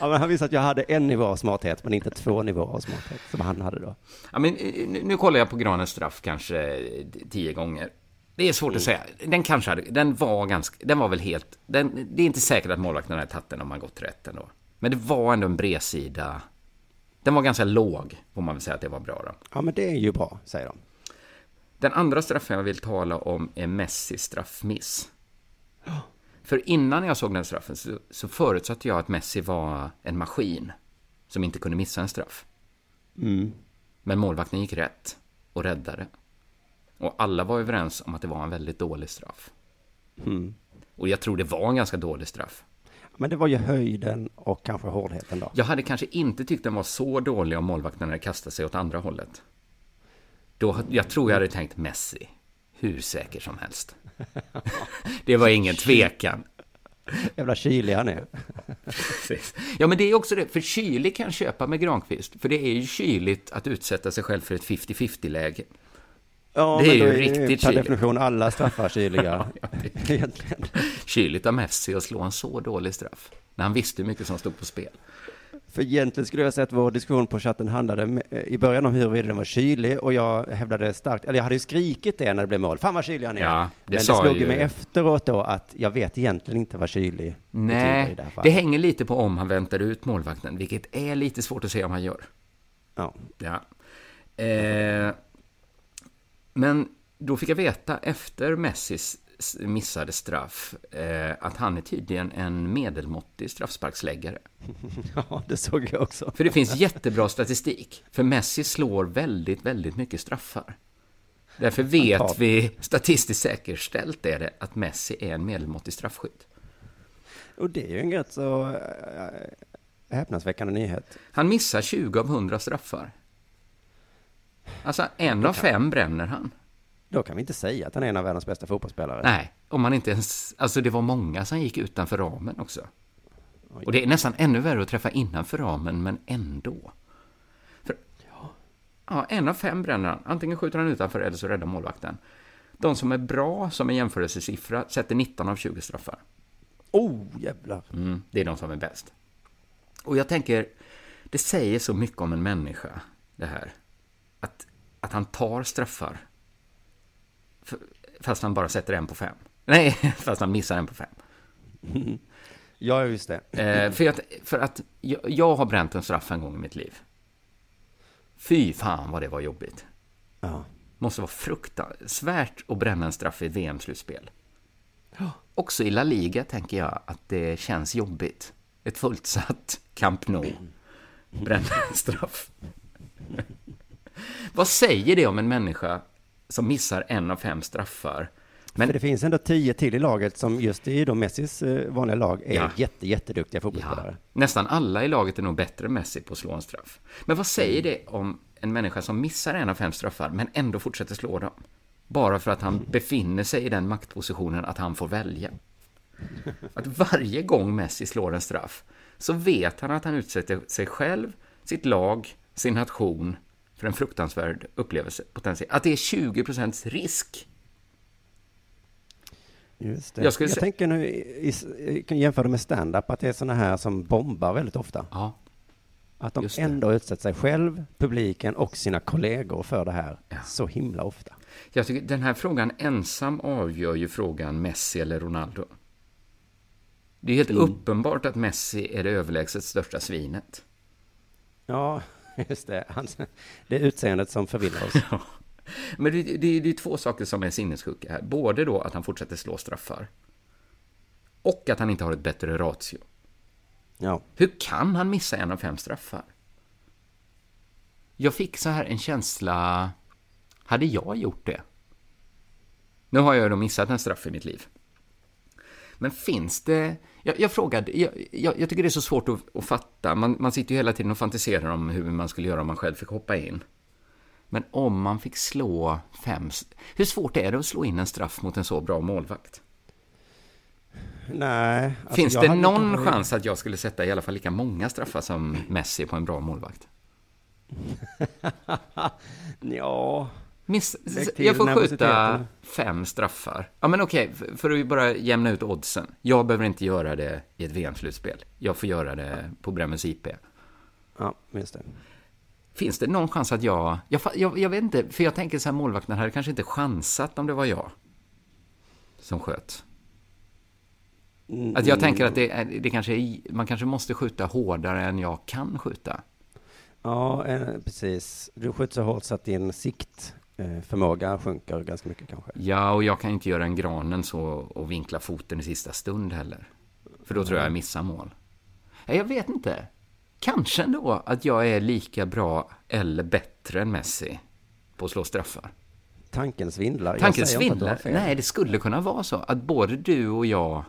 Ja, men han visste att jag hade en nivå av smarthet, men inte två nivåer av smarthet, som han hade då. Ja, men eh, nu, kollar jag på Granens straff kanske tio gånger. Det är svårt Mm. att säga. Den kanske hade, den var ganska, den var väl helt, den, det är inte säkert att målvakten hade tagit den om man gått rätt ändå. Men det var ändå en bredsida. Den var ganska låg, får man väl säga att det var bra då. Ja, men det är ju bra, säger de. Den andra straffen jag vill tala om är Messis straffmiss. För innan jag såg den straffen så, så förutsatte jag att Messi var en maskin som inte kunde missa en straff. Mm. Men målvakten gick rätt och räddade. Och alla var överens om att det var en väldigt dålig straff. Mm. Och jag tror det var en ganska dålig straff. Men det var ju höjden och kanske hårdheten då. Jag hade kanske inte tyckt den var så dålig om målvakten hade kastat sig åt andra hållet. Då, jag tror jag hade tänkt Messi. Hur säker som helst. det var ingen tvekan. Jävla kylig han är. Ja, men det är också det. För kylig kan jag köpa med Granqvist. För det är ju kyligt att utsätta sig själv för ett 50-50-läge. Ja, det är ju riktigt per kyligt. definition alla straffar kyliga. Kyligt av Messi att slå en så dålig straff. När han visste hur mycket som stod på spel. För egentligen skulle jag säga att vår diskussion på chatten handlade i början om huruvida den var kylig och jag hävdade starkt, eller jag hade ju skrikit det när det blev mål. Fan vad kylig han är. Ja, det Men det slog ju- mig efteråt då att jag vet egentligen inte vad kylig Nej, det det hänger lite på om han väntar ut målvakten, vilket är lite svårt att se om han gör. Ja. Ja. Eh, men då fick jag veta efter Messis missade straff eh, att han är tydligen en medelmåttig straffsparksläggare. Ja, det såg jag också. För det finns jättebra statistik. För Messi slår väldigt, väldigt mycket straffar. Därför vet vi, statistiskt säkerställt är det, att Messi är en medelmåttig straffskytt. Och det är ju en rätt så äh, häpnadsväckande nyhet. Han missar 20 av 100 straffar. Alltså, en av fem bränner han. Då kan vi inte säga att han är en av världens bästa fotbollsspelare. Nej, om man inte ens... Alltså, det var många som gick utanför ramen också. Och det är nästan ännu värre att träffa innanför ramen, men ändå. För, ja, en av fem bränner han. Antingen skjuter han utanför eller så räddar målvakten. De som är bra som en jämförelsesiffra sätter 19 av 20 straffar. Oh, jävlar. Mm, det är de som är bäst. Och jag tänker, det säger så mycket om en människa, det här. Att, att han tar straffar. Fast han bara sätter en på fem. Nej, fast han missar en på fem. Ja, just det. Eh, för, att, för att jag, jag har bränt en straff en gång i mitt liv. Fy fan vad det var jobbigt. Ja. Måste vara fruktansvärt att bränna en straff i ett VM-slutspel. Också i La Liga tänker jag att det känns jobbigt. Ett fullsatt Camp Nou. Bränna en straff. vad säger det om en människa som missar en av fem straffar? Men För det finns ändå tio till i laget som just i då Messis eh, vanliga lag är Ja. jätte, jätteduktiga fotbollsspelare. Nästan alla i laget är nog bättre än Messi på att slå en straff. Men vad säger det om en människa som missar en av fem straffar, men ändå fortsätter slå dem? bara för att han befinner sig i den maktpositionen att han får välja. Att varje gång Messi slår en straff så vet han att han utsätter sig själv, sitt lag, sin nation för en fruktansvärd upplevelse. Potentiell. Att det är 20 procents risk. Just det. Jag Jag, tänker nu, i, i, kan jämföra med stand-up, att det är sådana här som bombar väldigt ofta. Ja. Att de ändå utsätter sig själv, publiken och sina kollegor för det här så himla ofta. Jag tycker den här frågan ensam avgör ju frågan Messi eller Ronaldo. Det är helt Mm. uppenbart att Messi är det överlägset största svinet. Ja, just det. Det är utseendet som förvillar oss. Men det, det, det är två saker som är sinnessjuka här. Både då att han fortsätter slå straffar och att han inte har ett bättre ratio. Ja. Hur kan han missa en av fem straffar? Jag fick så här en känsla, hade jag gjort det? Nu har jag då missat en straff i mitt liv. Men finns det... Jag, jag frågade, jag, jag, jag tycker det är så svårt att, att fatta. Man, man sitter ju hela tiden och fantiserar om hur man skulle göra om man själv fick hoppa in. Men om man fick slå fem... Hur svårt är det att slå in en straff mot en så bra målvakt? Nej. alltså Finns det någon kanske- chans att jag skulle sätta i alla fall lika många straffar som Messi på en bra målvakt? ja. Miss, jag får skjuta fem straffar. Ja, men okej, för, för att bara jämna ut oddsen. Jag behöver inte göra det i ett VM-slutspel. Jag får göra det på Bremmens IP. Ja, just det. Finns det någon chans att jag... Jag, jag... jag vet inte, för jag tänker så här, målvakten hade kanske inte chansat om det var jag som sköt. Att jag tänker att det, är, det kanske är, man kanske måste skjuta hårdare än jag kan skjuta. Ja, eh, precis. Du skjuter så hårt så att din siktförmåga sjunker ganska mycket kanske. Ja, och jag kan inte göra en granen så och vinkla foten i sista stund heller. För då tror jag jag missar mål. Jag vet inte. Kanske ändå att jag är lika bra eller bättre än Messi på att slå straffar. Tanken svindlar. Jag Tanken svindlar. Nej, det skulle kunna vara så att både du och jag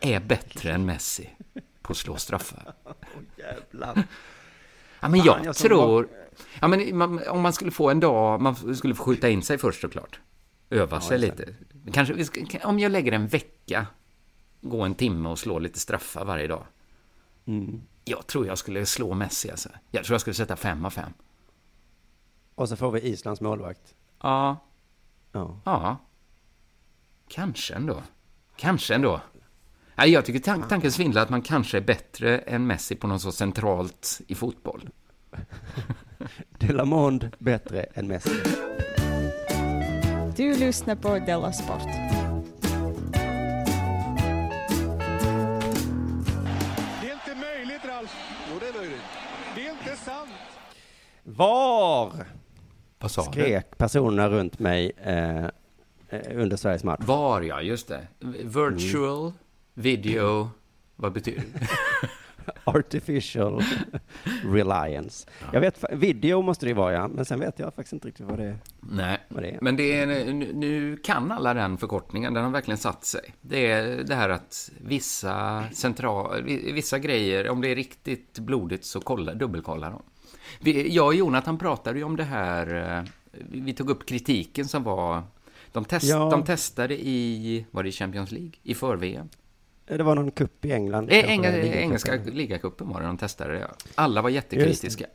är bättre än Messi på att slå straffar. Jävlar. Ja, men Fan, jag, jag som tror... Ja, men man, om man skulle få en dag, man skulle få skjuta in sig först såklart. Öva sig just lite. Kanske, om jag lägger en vecka, gå en timme och slå lite straffar varje dag. Mm. Jag tror jag skulle slå Messi alltså. Jag tror jag skulle sätta fem av fem. Och så får vi Islands målvakt. Ja. Ja. Ja. Kanske ändå. Kanske ändå. Nej, jag tycker tan- tanken svindlar att man kanske är bättre än Messi på något så centralt i fotboll. Delamond bättre än Messi. Du lyssnar på Della Sport. Det är inte möjligt, Ralf. Jo, det är möjligt. Det är inte sant. Var Vad sa du? skrek personerna runt mig eh, eh, under Sveriges match? Var, ja, just det. Virtual, video, vad betyder det? Artificial reliance. Jag vet, video måste det vara ja, men sen vet jag faktiskt inte riktigt vad det, Nej, vad det är. men det är, nu, kan alla den förkortningen, den har verkligen satt sig. Det är det här att vissa central, vissa grejer, om det är riktigt blodigt så kolla, dubbelkolla dem. Vi, jag och Jonathan pratade ju om det här, eh, vi tog upp kritiken som var, de, test, Ja. de testade i, var det Champions League? I för-VM? Det var någon kupp i England. Eh, kanske, Engelska, ligacupen. var det de testade det. Alla var jättekritiska.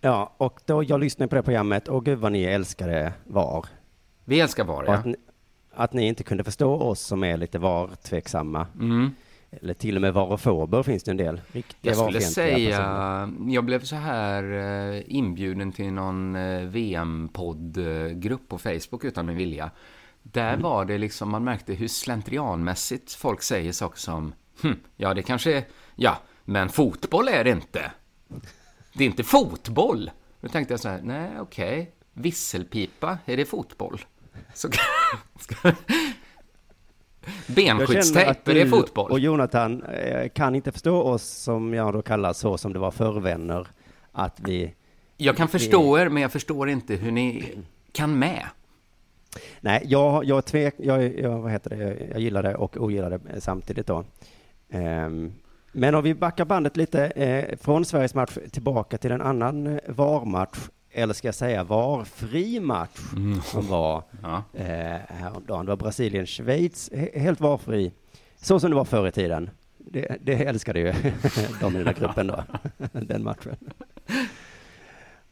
Ja, och då jag lyssnade på det programmet, och gud vad ni älskade VAR. Vi älskar VAR, ja. att, ni, att ni inte kunde förstå oss som är lite VAR-tveksamma. Mm. Eller till och med VAR-fober finns det en del. Riktiga Jag skulle personer. säga, jag blev så här eh, inbjuden till någon eh, VM-poddgrupp på Facebook utan min vilja. Där var det liksom, man märkte hur slentrianmässigt folk säger saker som, hm, ja det kanske är, ja, men fotboll är det inte. Det är inte fotboll. Då tänkte jag så här, nej okej, visselpipa, är det fotboll? Så, Benskyddstejp, är fotboll? Och Jonathan eh, kan inte förstå oss som jag då kallar så som det var förvänner. Att vi... Jag kan vi- förstå er, men jag förstår inte hur ni kan med. Nej, jag, jag tvek, jag, jag, vad heter det, jag, gillar det och ogillar det samtidigt då. Ehm, men om vi backar bandet lite eh, från Sveriges match tillbaka till en annan eh, VAR-match eller ska jag säga VAR-fri match Mm. som var Ja. eh, häromdagen. Det var Brasilien-Schweiz, he- helt VAR-fri, så som det var förr i tiden. Det, det älskade ju de i den gruppen då, den matchen.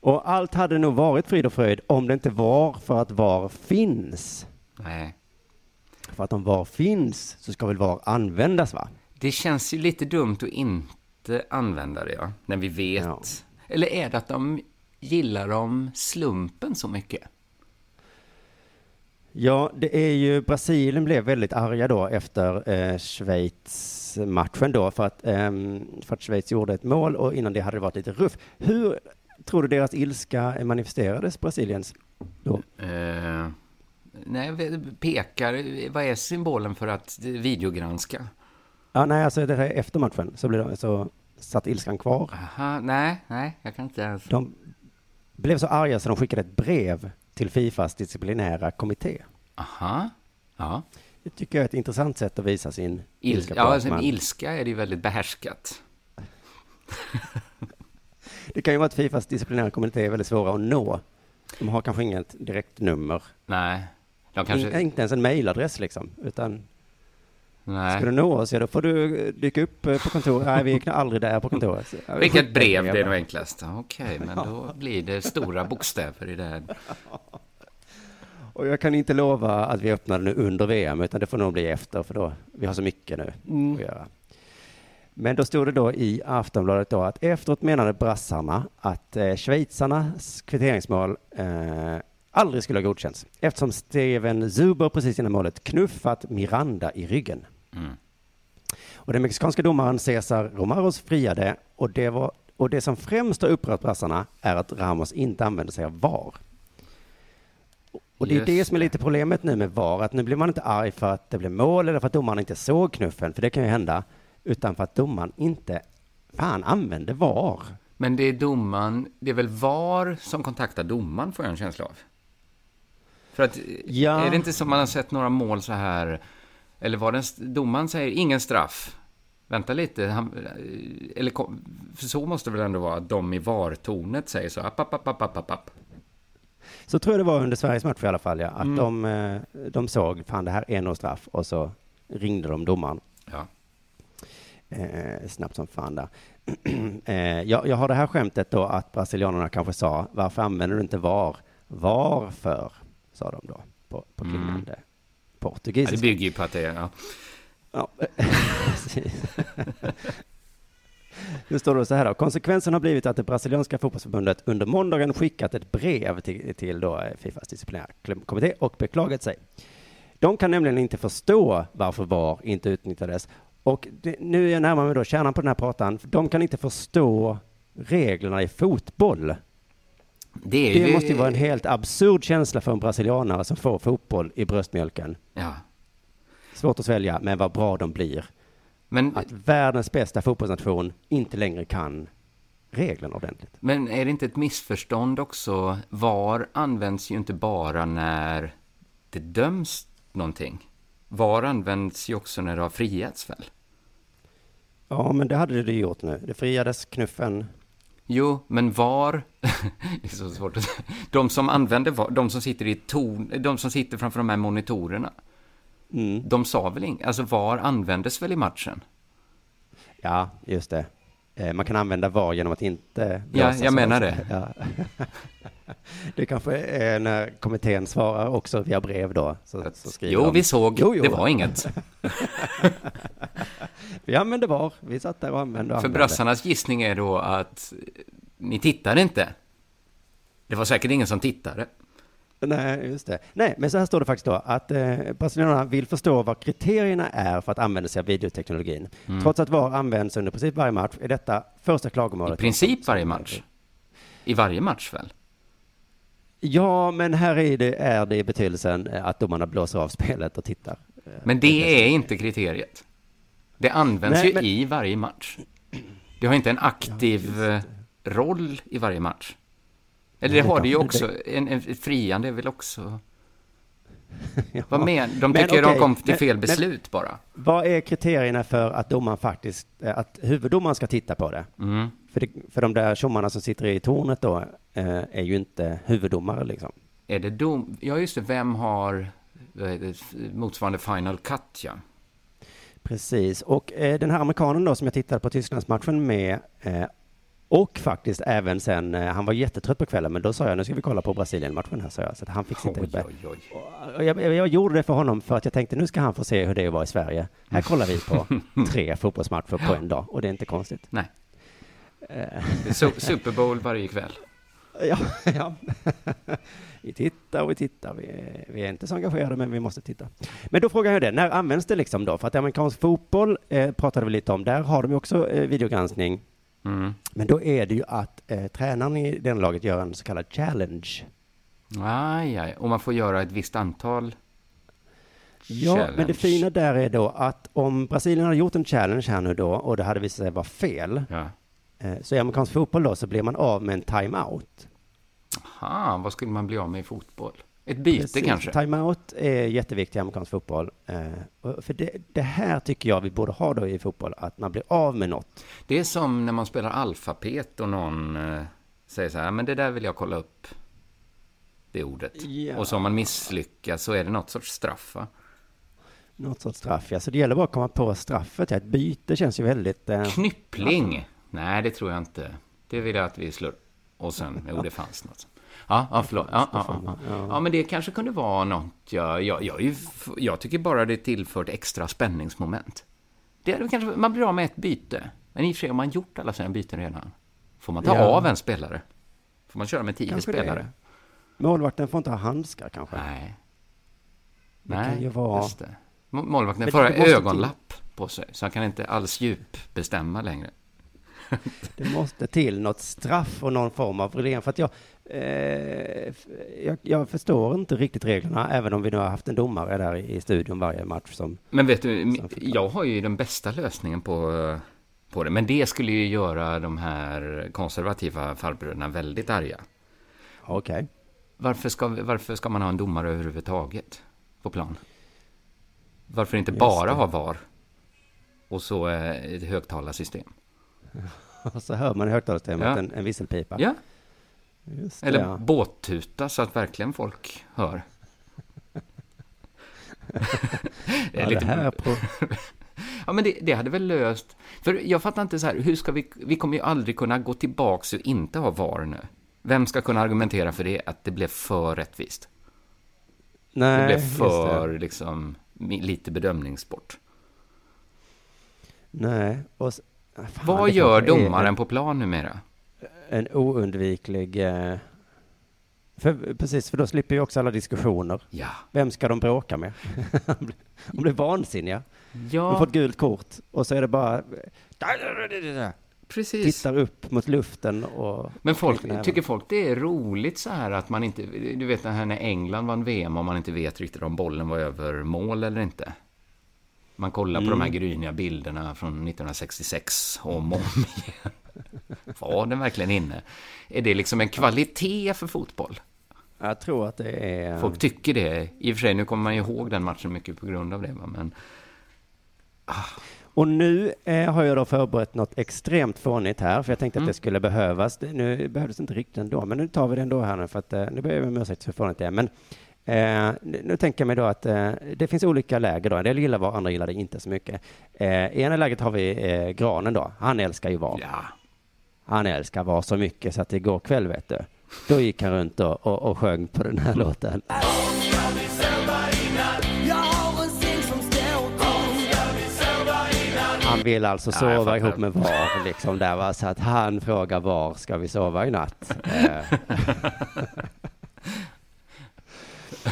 Och allt hade nog varit frid och fröjd om det inte var för att VAR finns. Nej. För att om VAR finns så ska väl VAR användas va? Det känns ju lite dumt att inte använda det, ja, när vi vet. Eller är det att de gillar om slumpen så mycket? Ja, det är ju, Brasilien blev väldigt arga då efter eh, Schweiz-matchen då för att, ehm, för att Schweiz gjorde ett mål och innan det hade det varit lite ruff. Hur tror du deras ilska manifesterades, Brasiliens? Då? Eh, nej, pekar, vad är symbolen för att videogranska? Ja, nej, alltså det här efter matchen så, blev de, så satt ilskan kvar. Aha, nej, nej, jag kan inte ens... De blev så arga så de skickade ett brev till Fifas disciplinära kommitté. Aha, ja. Det tycker jag är ett intressant sätt att visa sin Il, ilska ja, alltså, ilska är det ju väldigt behärskat. Det kan ju vara att Fifas disciplinära kommitté är väldigt svåra att nå. De har kanske inget direkt nummer. Nej, de kanske... In, inte ens en mailadress liksom, utan Nej. ska du nå oss, ja då får du dyka upp eh, på kontoret. Nej, vi är aldrig där på kontoret. Så, ja, vi Skicka ett skickar brev, det är nog enklast. Okej, men Ja. då blir det stora bokstäver i det här. Och jag kan inte lova att vi öppnar nu under VM, utan det får nog bli efter, för då, vi har så mycket nu Mm. att göra. Men då stod det då i Aftonbladet då att efteråt menade brassarna att eh, schweizarnas kvitteringsmål eh, aldrig skulle ha godkänts eftersom Steven Zuber precis innan målet knuffat Miranda i ryggen. Mm. Och den mexikanska domaren Cesar Romaros friade och det, var, och det som främst har upprört brassarna är att Ramos inte använde sig av VAR. Och det är Just det som är lite problemet nu med VAR, att nu blir man inte arg för att det blev mål eller för att domaren inte såg knuffen, för det kan ju hända, utan för att domaren inte, fan, använde VAR. Men det är domaren, det är väl VAR som kontaktar domaren, får jag en känsla av. För att, Ja. är det inte som man har sett några mål så här, eller var det, domaren säger ingen straff, vänta lite, han, eller för så måste det väl ändå vara att de i VAR-tornet säger så, app, app, app, app, app, app, app. Så tror jag det var under Sveriges match i alla fall, ja, att Mm. de, eh, de såg, fan det här är nog straff, och så ringde de domaren. Ja. Eh, snabbt som fan där. eh, jag, jag har det här skämtet då att brasilianerna kanske sa, varför använder du inte VAR? Varför? Sa de då på, på Mm. klingande Ja, portugisiska. det bygger ju på att det är, ja. Ja. Nu står det så här då. Konsekvensen har blivit att det brasilianska fotbollsförbundet under måndagen skickat ett brev till, till då eh, Fifas disciplinära kommitté och beklagat sig. De kan nämligen inte förstå varför VAR inte utnyttjades. Och det, nu är jag närmare mig då kärnan på den här pratan. De kan inte förstå reglerna i fotboll. Det, är Det ju, måste ju vara en helt absurd känsla för en brasilianare som får fotboll i bröstmjölken. Ja. Svårt att svälja, men vad bra de blir. Men, Att världens bästa fotbollsnation inte längre kan reglerna ordentligt. men är det inte ett missförstånd också? VAR används ju inte bara när det döms någonting. VAR används ju också när det har friats väl? Ja, men det hade det gjort nu. Det friades knuffen. Jo, men VAR, det är så svårt att säga. De som använder VAR, de som sitter i torn, de som sitter framför de här monitorerna, Mm. de sa väl inget, alltså VAR användes väl i matchen? Ja, just det. Eh, Man kan använda VAR genom att inte Ja, jag menar det. Ja. Det kanske är när kommittén svarar också via brev då. Så, så Jo, de, vi såg, Jo, jo. det var inget. Vi använde VAR. Vi satt där och använde och För brassarnas gissning är då att ni tittade inte. Det var säkert ingen som tittade. Nej, just det. Nej, men så här står det faktiskt då att eh, brasilianerna vill förstå vad kriterierna är för att använda sig av videoteknologin. Mm. Trots att VAR används under princip varje match är detta första klagomålet. I princip varje match. I varje match väl? Ja, men här är det, är det betydelsen eh, att domarna blåser av spelet och tittar. Eh, Men det är inte kriteriet. Det används Nej, ju men- i varje match. Det har inte en aktiv eh, roll i varje match. Eller det har det ju också. En, en friande är väl också... Ja. Vad men? De Men tycker de kom till men- fel men- beslut bara. Vad är kriterierna för att domaren faktiskt, att huvuddomaren ska titta på det? Mm. För, det, för de där tjommarna som sitter i tornet då, är ju inte huvuddomare liksom. Är det dom... Ja, just det. Vem har motsvarande Final Cut, ja. Precis, och eh, den här amerikanen då som jag tittade på Tysklandsmatchen med eh, och faktiskt även sen, eh, han var jättetrött på kvällen, men då sa jag nu ska vi kolla på Brasilien-matchen här, sa jag, så att han fick sitta uppe. jag, jag, gjorde det för honom för att jag tänkte nu ska han få se hur det vara i Sverige. Här kollar vi på tre fotbollsmatcher på en dag och det är inte konstigt. Nej. Eh, Super Bowl varje kväll. Ja, ja. vi tittar och vi tittar. Vi är, vi är inte så engagerade, men vi måste titta. Men då frågar jag det, när används det liksom då? För att amerikansk fotboll eh, pratade vi lite om, där har de ju också eh, videogranskning. Mm. Men då är det ju att eh, tränaren i den laget gör en så kallad challenge. Aj, aj. Och man får göra ett visst antal Ja, challenge. men det fina där är då att om Brasilien hade gjort en challenge här nu då och det hade visat sig vara fel, Ja. Eh, så i amerikansk fotboll då så blir man av med en timeout. Aha, vad skulle man bli av med i fotboll? Ett byte Precis. kanske? Timeout är jätteviktigt i amerikansk fotboll. Eh, för det, det här tycker jag vi borde ha då i fotboll, att man blir av med något. Det är som när man spelar alfabet och någon eh, säger så här, men det där vill jag kolla upp. Det ordet. Ja. Och så om man misslyckas så är det något sorts straff, va? Något sorts straff, ja. Så det gäller bara att komma på straffet. Ja. Ett byte känns ju väldigt... Eh, Knyppling? Nej, det tror jag inte. Det vill jag att vi slår. Och sen, jo, det fanns något. Ja, ja förlåt. Ja, ja, ja. ja, men det kanske kunde vara något. Jag, jag, jag, jag tycker bara det tillfört extra spänningsmoment. Det är kanske, man blir av med ett byte. Men i och för sig, om man gjort alla sina byten redan, får man ta av en spelare? Får man köra med tio Kanske spelare? det. Målvakten får inte ha handskar kanske. Nej. Det Nej, kan ju vara... just det. Må- Målvakten får ha måste till- ögonlapp på sig, så han kan inte alls djupbestämma längre. Det måste till något straff och någon form av reglering. För att jag, eh, jag, jag förstår inte riktigt reglerna, även om vi nu har haft en domare där i studion varje match som... Men vet du, jag har ju den bästa lösningen på, på det. Men det skulle ju göra de här konservativa farbröderna väldigt arga. Okej. Varför ska, varför ska man ha en domare överhuvudtaget på plan? Varför inte Just bara det. ha VAR? Och så eh, ett högtalarsystem. Och så hör man i högtalarsystemet Ja. en, en visselpipa. Ja. Just det, Eller ja. båttuta så att verkligen folk hör. Ja, det här på- ja, men det, det hade väl löst... För jag fattar inte så här, hur ska vi... Vi kommer ju aldrig kunna gå tillbaka och inte ha VAR nu. Vem ska kunna argumentera för det, att det blev för rättvist? Nej, det blev för, det. liksom, lite bedömningssport. Nej. Och, fan, Vad gör domaren en, på plan numera? En oundviklig... Eh, för, precis, för då slipper ju också alla diskussioner. Ja. Vem ska de bråka med? de blir vansinniga. Ja. De får ett gult kort och så är det bara... Precis. Tittar upp mot luften och... Men folk, tycker folk det är roligt så här att man inte... Du vet när England vann VM och man inte vet riktigt om bollen var över mål eller inte. Man kollar på de här Mm. gryniga bilderna från 1966 om och om igen. Var den verkligen inne? Är det liksom en kvalitet för fotboll? Jag tror att det är... Folk tycker det. I och för sig, nu kommer man ju ihåg den matchen mycket på grund av det. Men Och nu eh, har jag då förberett något extremt fånigt här, för jag tänkte Mm. att det skulle behövas. Det, nu behövdes inte riktigt ändå, men nu tar vi det ändå här nu, för att eh, nu ber jag om ursäkt för hur fånigt det är. Men eh, nu, tänker jag mig då att eh, det finns olika läger då. En del gillar VAR, andra gillar det inte så mycket. Eh, I ena läget har vi eh, Granen då. Han älskar ju VAR. Ja. Han älskar VAR så mycket så att igår kväll, vet du, då gick han runt och, och, och sjöng på den här låten. Han vill alltså Ja, sova ihop med VAR, liksom där va? Så att han frågar var ska vi sova i natt?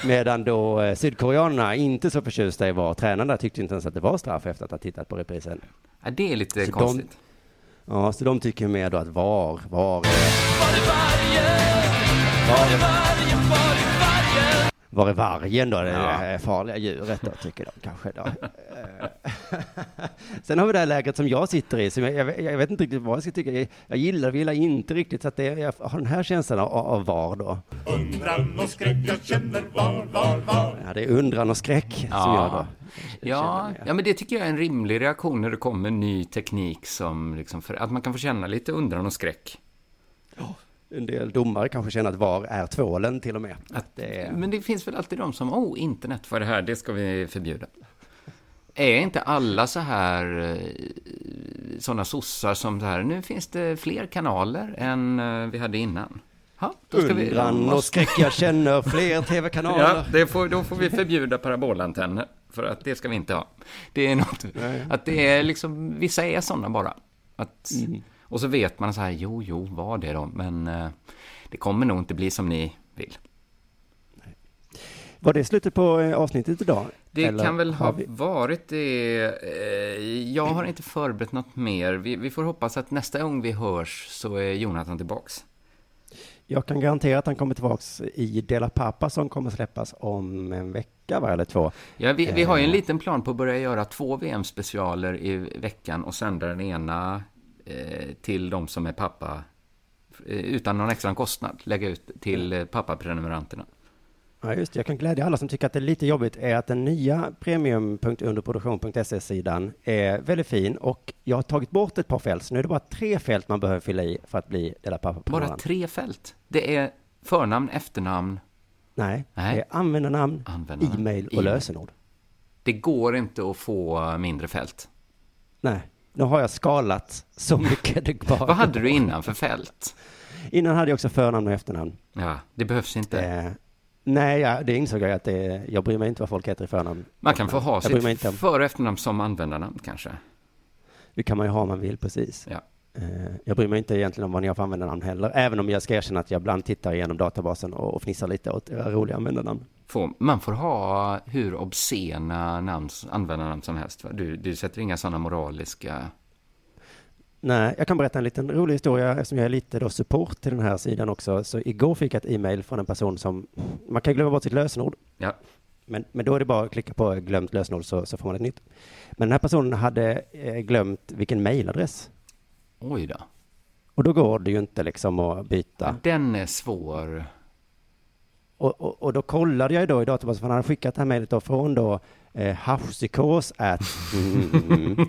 Medan då eh, sydkoreanerna inte så förtjusta i VAR, tränarna tyckte inte ens att det var straff efter att ha tittat på reprisen. ja, det är lite Så konstigt. De, ja, så de tycker mer då att VAR, VAR är... Var är, var är vargen då? Det Ja. farliga djuret då, tycker de kanske då. Eh, Sen har vi det här lägret som jag sitter i, som jag, jag, jag vet inte riktigt vad jag ska tycka. Jag, jag gillar och gillar inte riktigt, så att det, jag har den här känslan av, av VAR då. Undran och skräck jag känner var, var, var. Ja, det är undran och skräck som jag då. Ja, ja, men det tycker jag är en rimlig reaktion när det kommer ny teknik som liksom, för att man kan få känna lite undran och skräck. En del domare kanske känner att VAR är tvålen till och med. Att det är... Men det finns väl alltid de som, oh, internet, är det här, det ska vi förbjuda. Är inte alla så här sådana sossar som så här, nu finns det fler kanaler än eh, vi hade innan? Ha, då ska vi, Undran och skräck, jag känner fler tv-kanaler. Ja, får, då får vi förbjuda parabolantenner, för att det ska vi inte ha. Det är något, Nej. att det är liksom, vissa är sådana bara. Att, mm. Och så vet man så här, jo, jo, vad det då, men eh, det kommer nog inte bli som ni vill. Var det slutet på eh, avsnittet idag? Det Eller kan väl ha vi... varit det. Eh, jag har inte förberett något mer. Vi, vi, får hoppas att nästa gång vi hörs så är Jonathan tillbaks. Jag kan garantera att han kommer tillbaks i Dela Pappa som kommer släppas om en vecka, va, eller två. Ja, vi, vi har ju en liten plan på att börja göra två VM-specialer i veckan och sända den ena till de som är pappa utan någon extra kostnad, lägga ut till pappaprenumeranterna. Ja, just det. Jag kan glädja alla som tycker att det är lite jobbigt är att den nya premium.underproduktion.se-sidan är väldigt fin och jag har tagit bort ett par fält, så nu är det bara tre fält man behöver fylla i för att bli Dela Pappa. Bara tre fält? Det är förnamn, efternamn? Nej, Nej. det är användarnamn, användarnamn e-mail och e lösenord. Det går inte att få mindre fält? Nej, nu har jag skalat så mycket det bara Vad hade du innan för fält? Innan hade jag också förnamn och efternamn. Ja, det behövs inte. Eh, Nej, ja, det insåg jag att det, jag bryr mig inte vad folk heter i förnamn. Man kan få ha jag sitt för och efternamn som användarnamn kanske. Det kan man ju ha om man vill, precis. Ja. Eh, jag bryr mig inte egentligen om vad ni har för användarnamn heller, även om jag ska erkänna att jag ibland tittar igenom databasen och fnissar lite åt era roliga användarnamn. Får, man får ha hur obscena namn, användarnamn som helst. Du, du sätter inga sådana moraliska Nej, jag kan berätta en liten rolig historia eftersom jag är lite då support till den här sidan också. Så igår fick jag ett e-mail från en person som, man kan glömma bort sitt lösenord. Ja. Men, men då är det bara att klicka på glömt lösenord så, så får man ett nytt. Men den här personen hade eh, glömt vilken mailadress. Oj då. Och då går det ju inte liksom att byta. Den är svår. Och, och, och, då kollade jag då i databasen, för han hade skickat det här mejlet då från då eh, havspsykos at mm,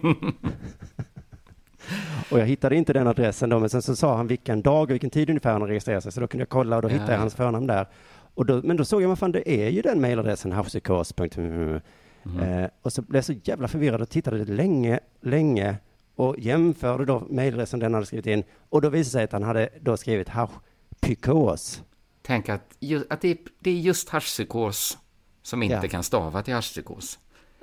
Och jag hittade inte den adressen då, men sen så sa han vilken dag och vilken tid ungefär han registrerade sig, så då kunde jag kolla och då ja, hittade jag hans förnamn där. Och då, men då såg jag, vad fan, det är ju den mejladressen, havspsykos.mm. Mm. Eh, och så blev jag så jävla förvirrad och tittade länge, länge och jämförde då mejladressen den hade skrivit in. Och då visade det sig att han hade då skrivit haschpsykos. Tänk att, att det, är, det är just haschpsykos som inte ja. kan stava till haschpsykos.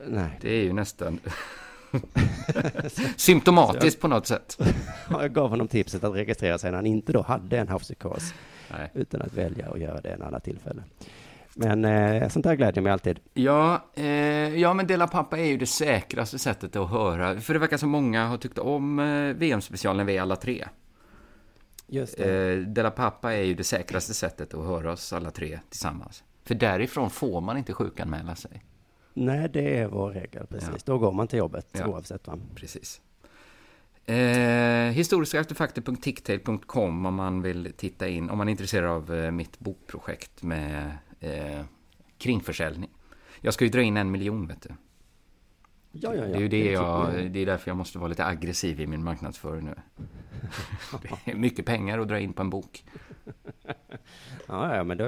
Nej. Det är ju nästan... Symptomatiskt på något sätt. jag gav honom tipset att registrera sig när han inte då hade en havspsykos. Utan att välja att göra det en annan tillfälle. Men eh, sånt där glädjer mig alltid. Ja, eh, ja, men Dela Pappa är ju det säkraste sättet att höra. För det verkar som många har tyckt om eh, VM-specialen Vi alla tre. Just det. Eh, Dela Pappa är ju det säkraste sättet att höra oss alla tre tillsammans. För därifrån får man inte sjukanmäla sig. Nej, det är vår regel, precis. Ja. Då går man till jobbet ja. oavsett vad. Precis. Eh, historiskaartefakter.ticktail.com om man vill titta in, om man är intresserad av eh, mitt bokprojekt med eh, kringförsäljning. Jag ska ju dra in en miljon, vet du. Ja, ja, ja. Det är ju det, jag, det är därför jag måste vara lite aggressiv i min marknadsföring nu. det är mycket pengar att dra in på en bok. Ja, ja, men då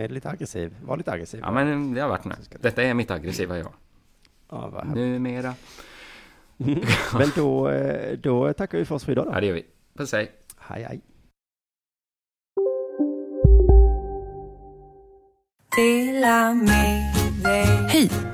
är lite aggressiv. Var lite aggressiv. Ja, men det har varit nu. Detta är mitt aggressiva jag. Ja, vad Numera. men då, eh, då tackar vi för oss för idag då. Ja, det gör vi. Puss hej. Hej, hej. Hej!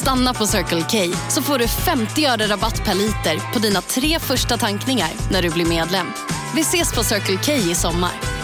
Stanna på Circle K så får du 50 öre rabatt per liter på dina tre första tankningar när du blir medlem. Vi ses på Circle K i sommar.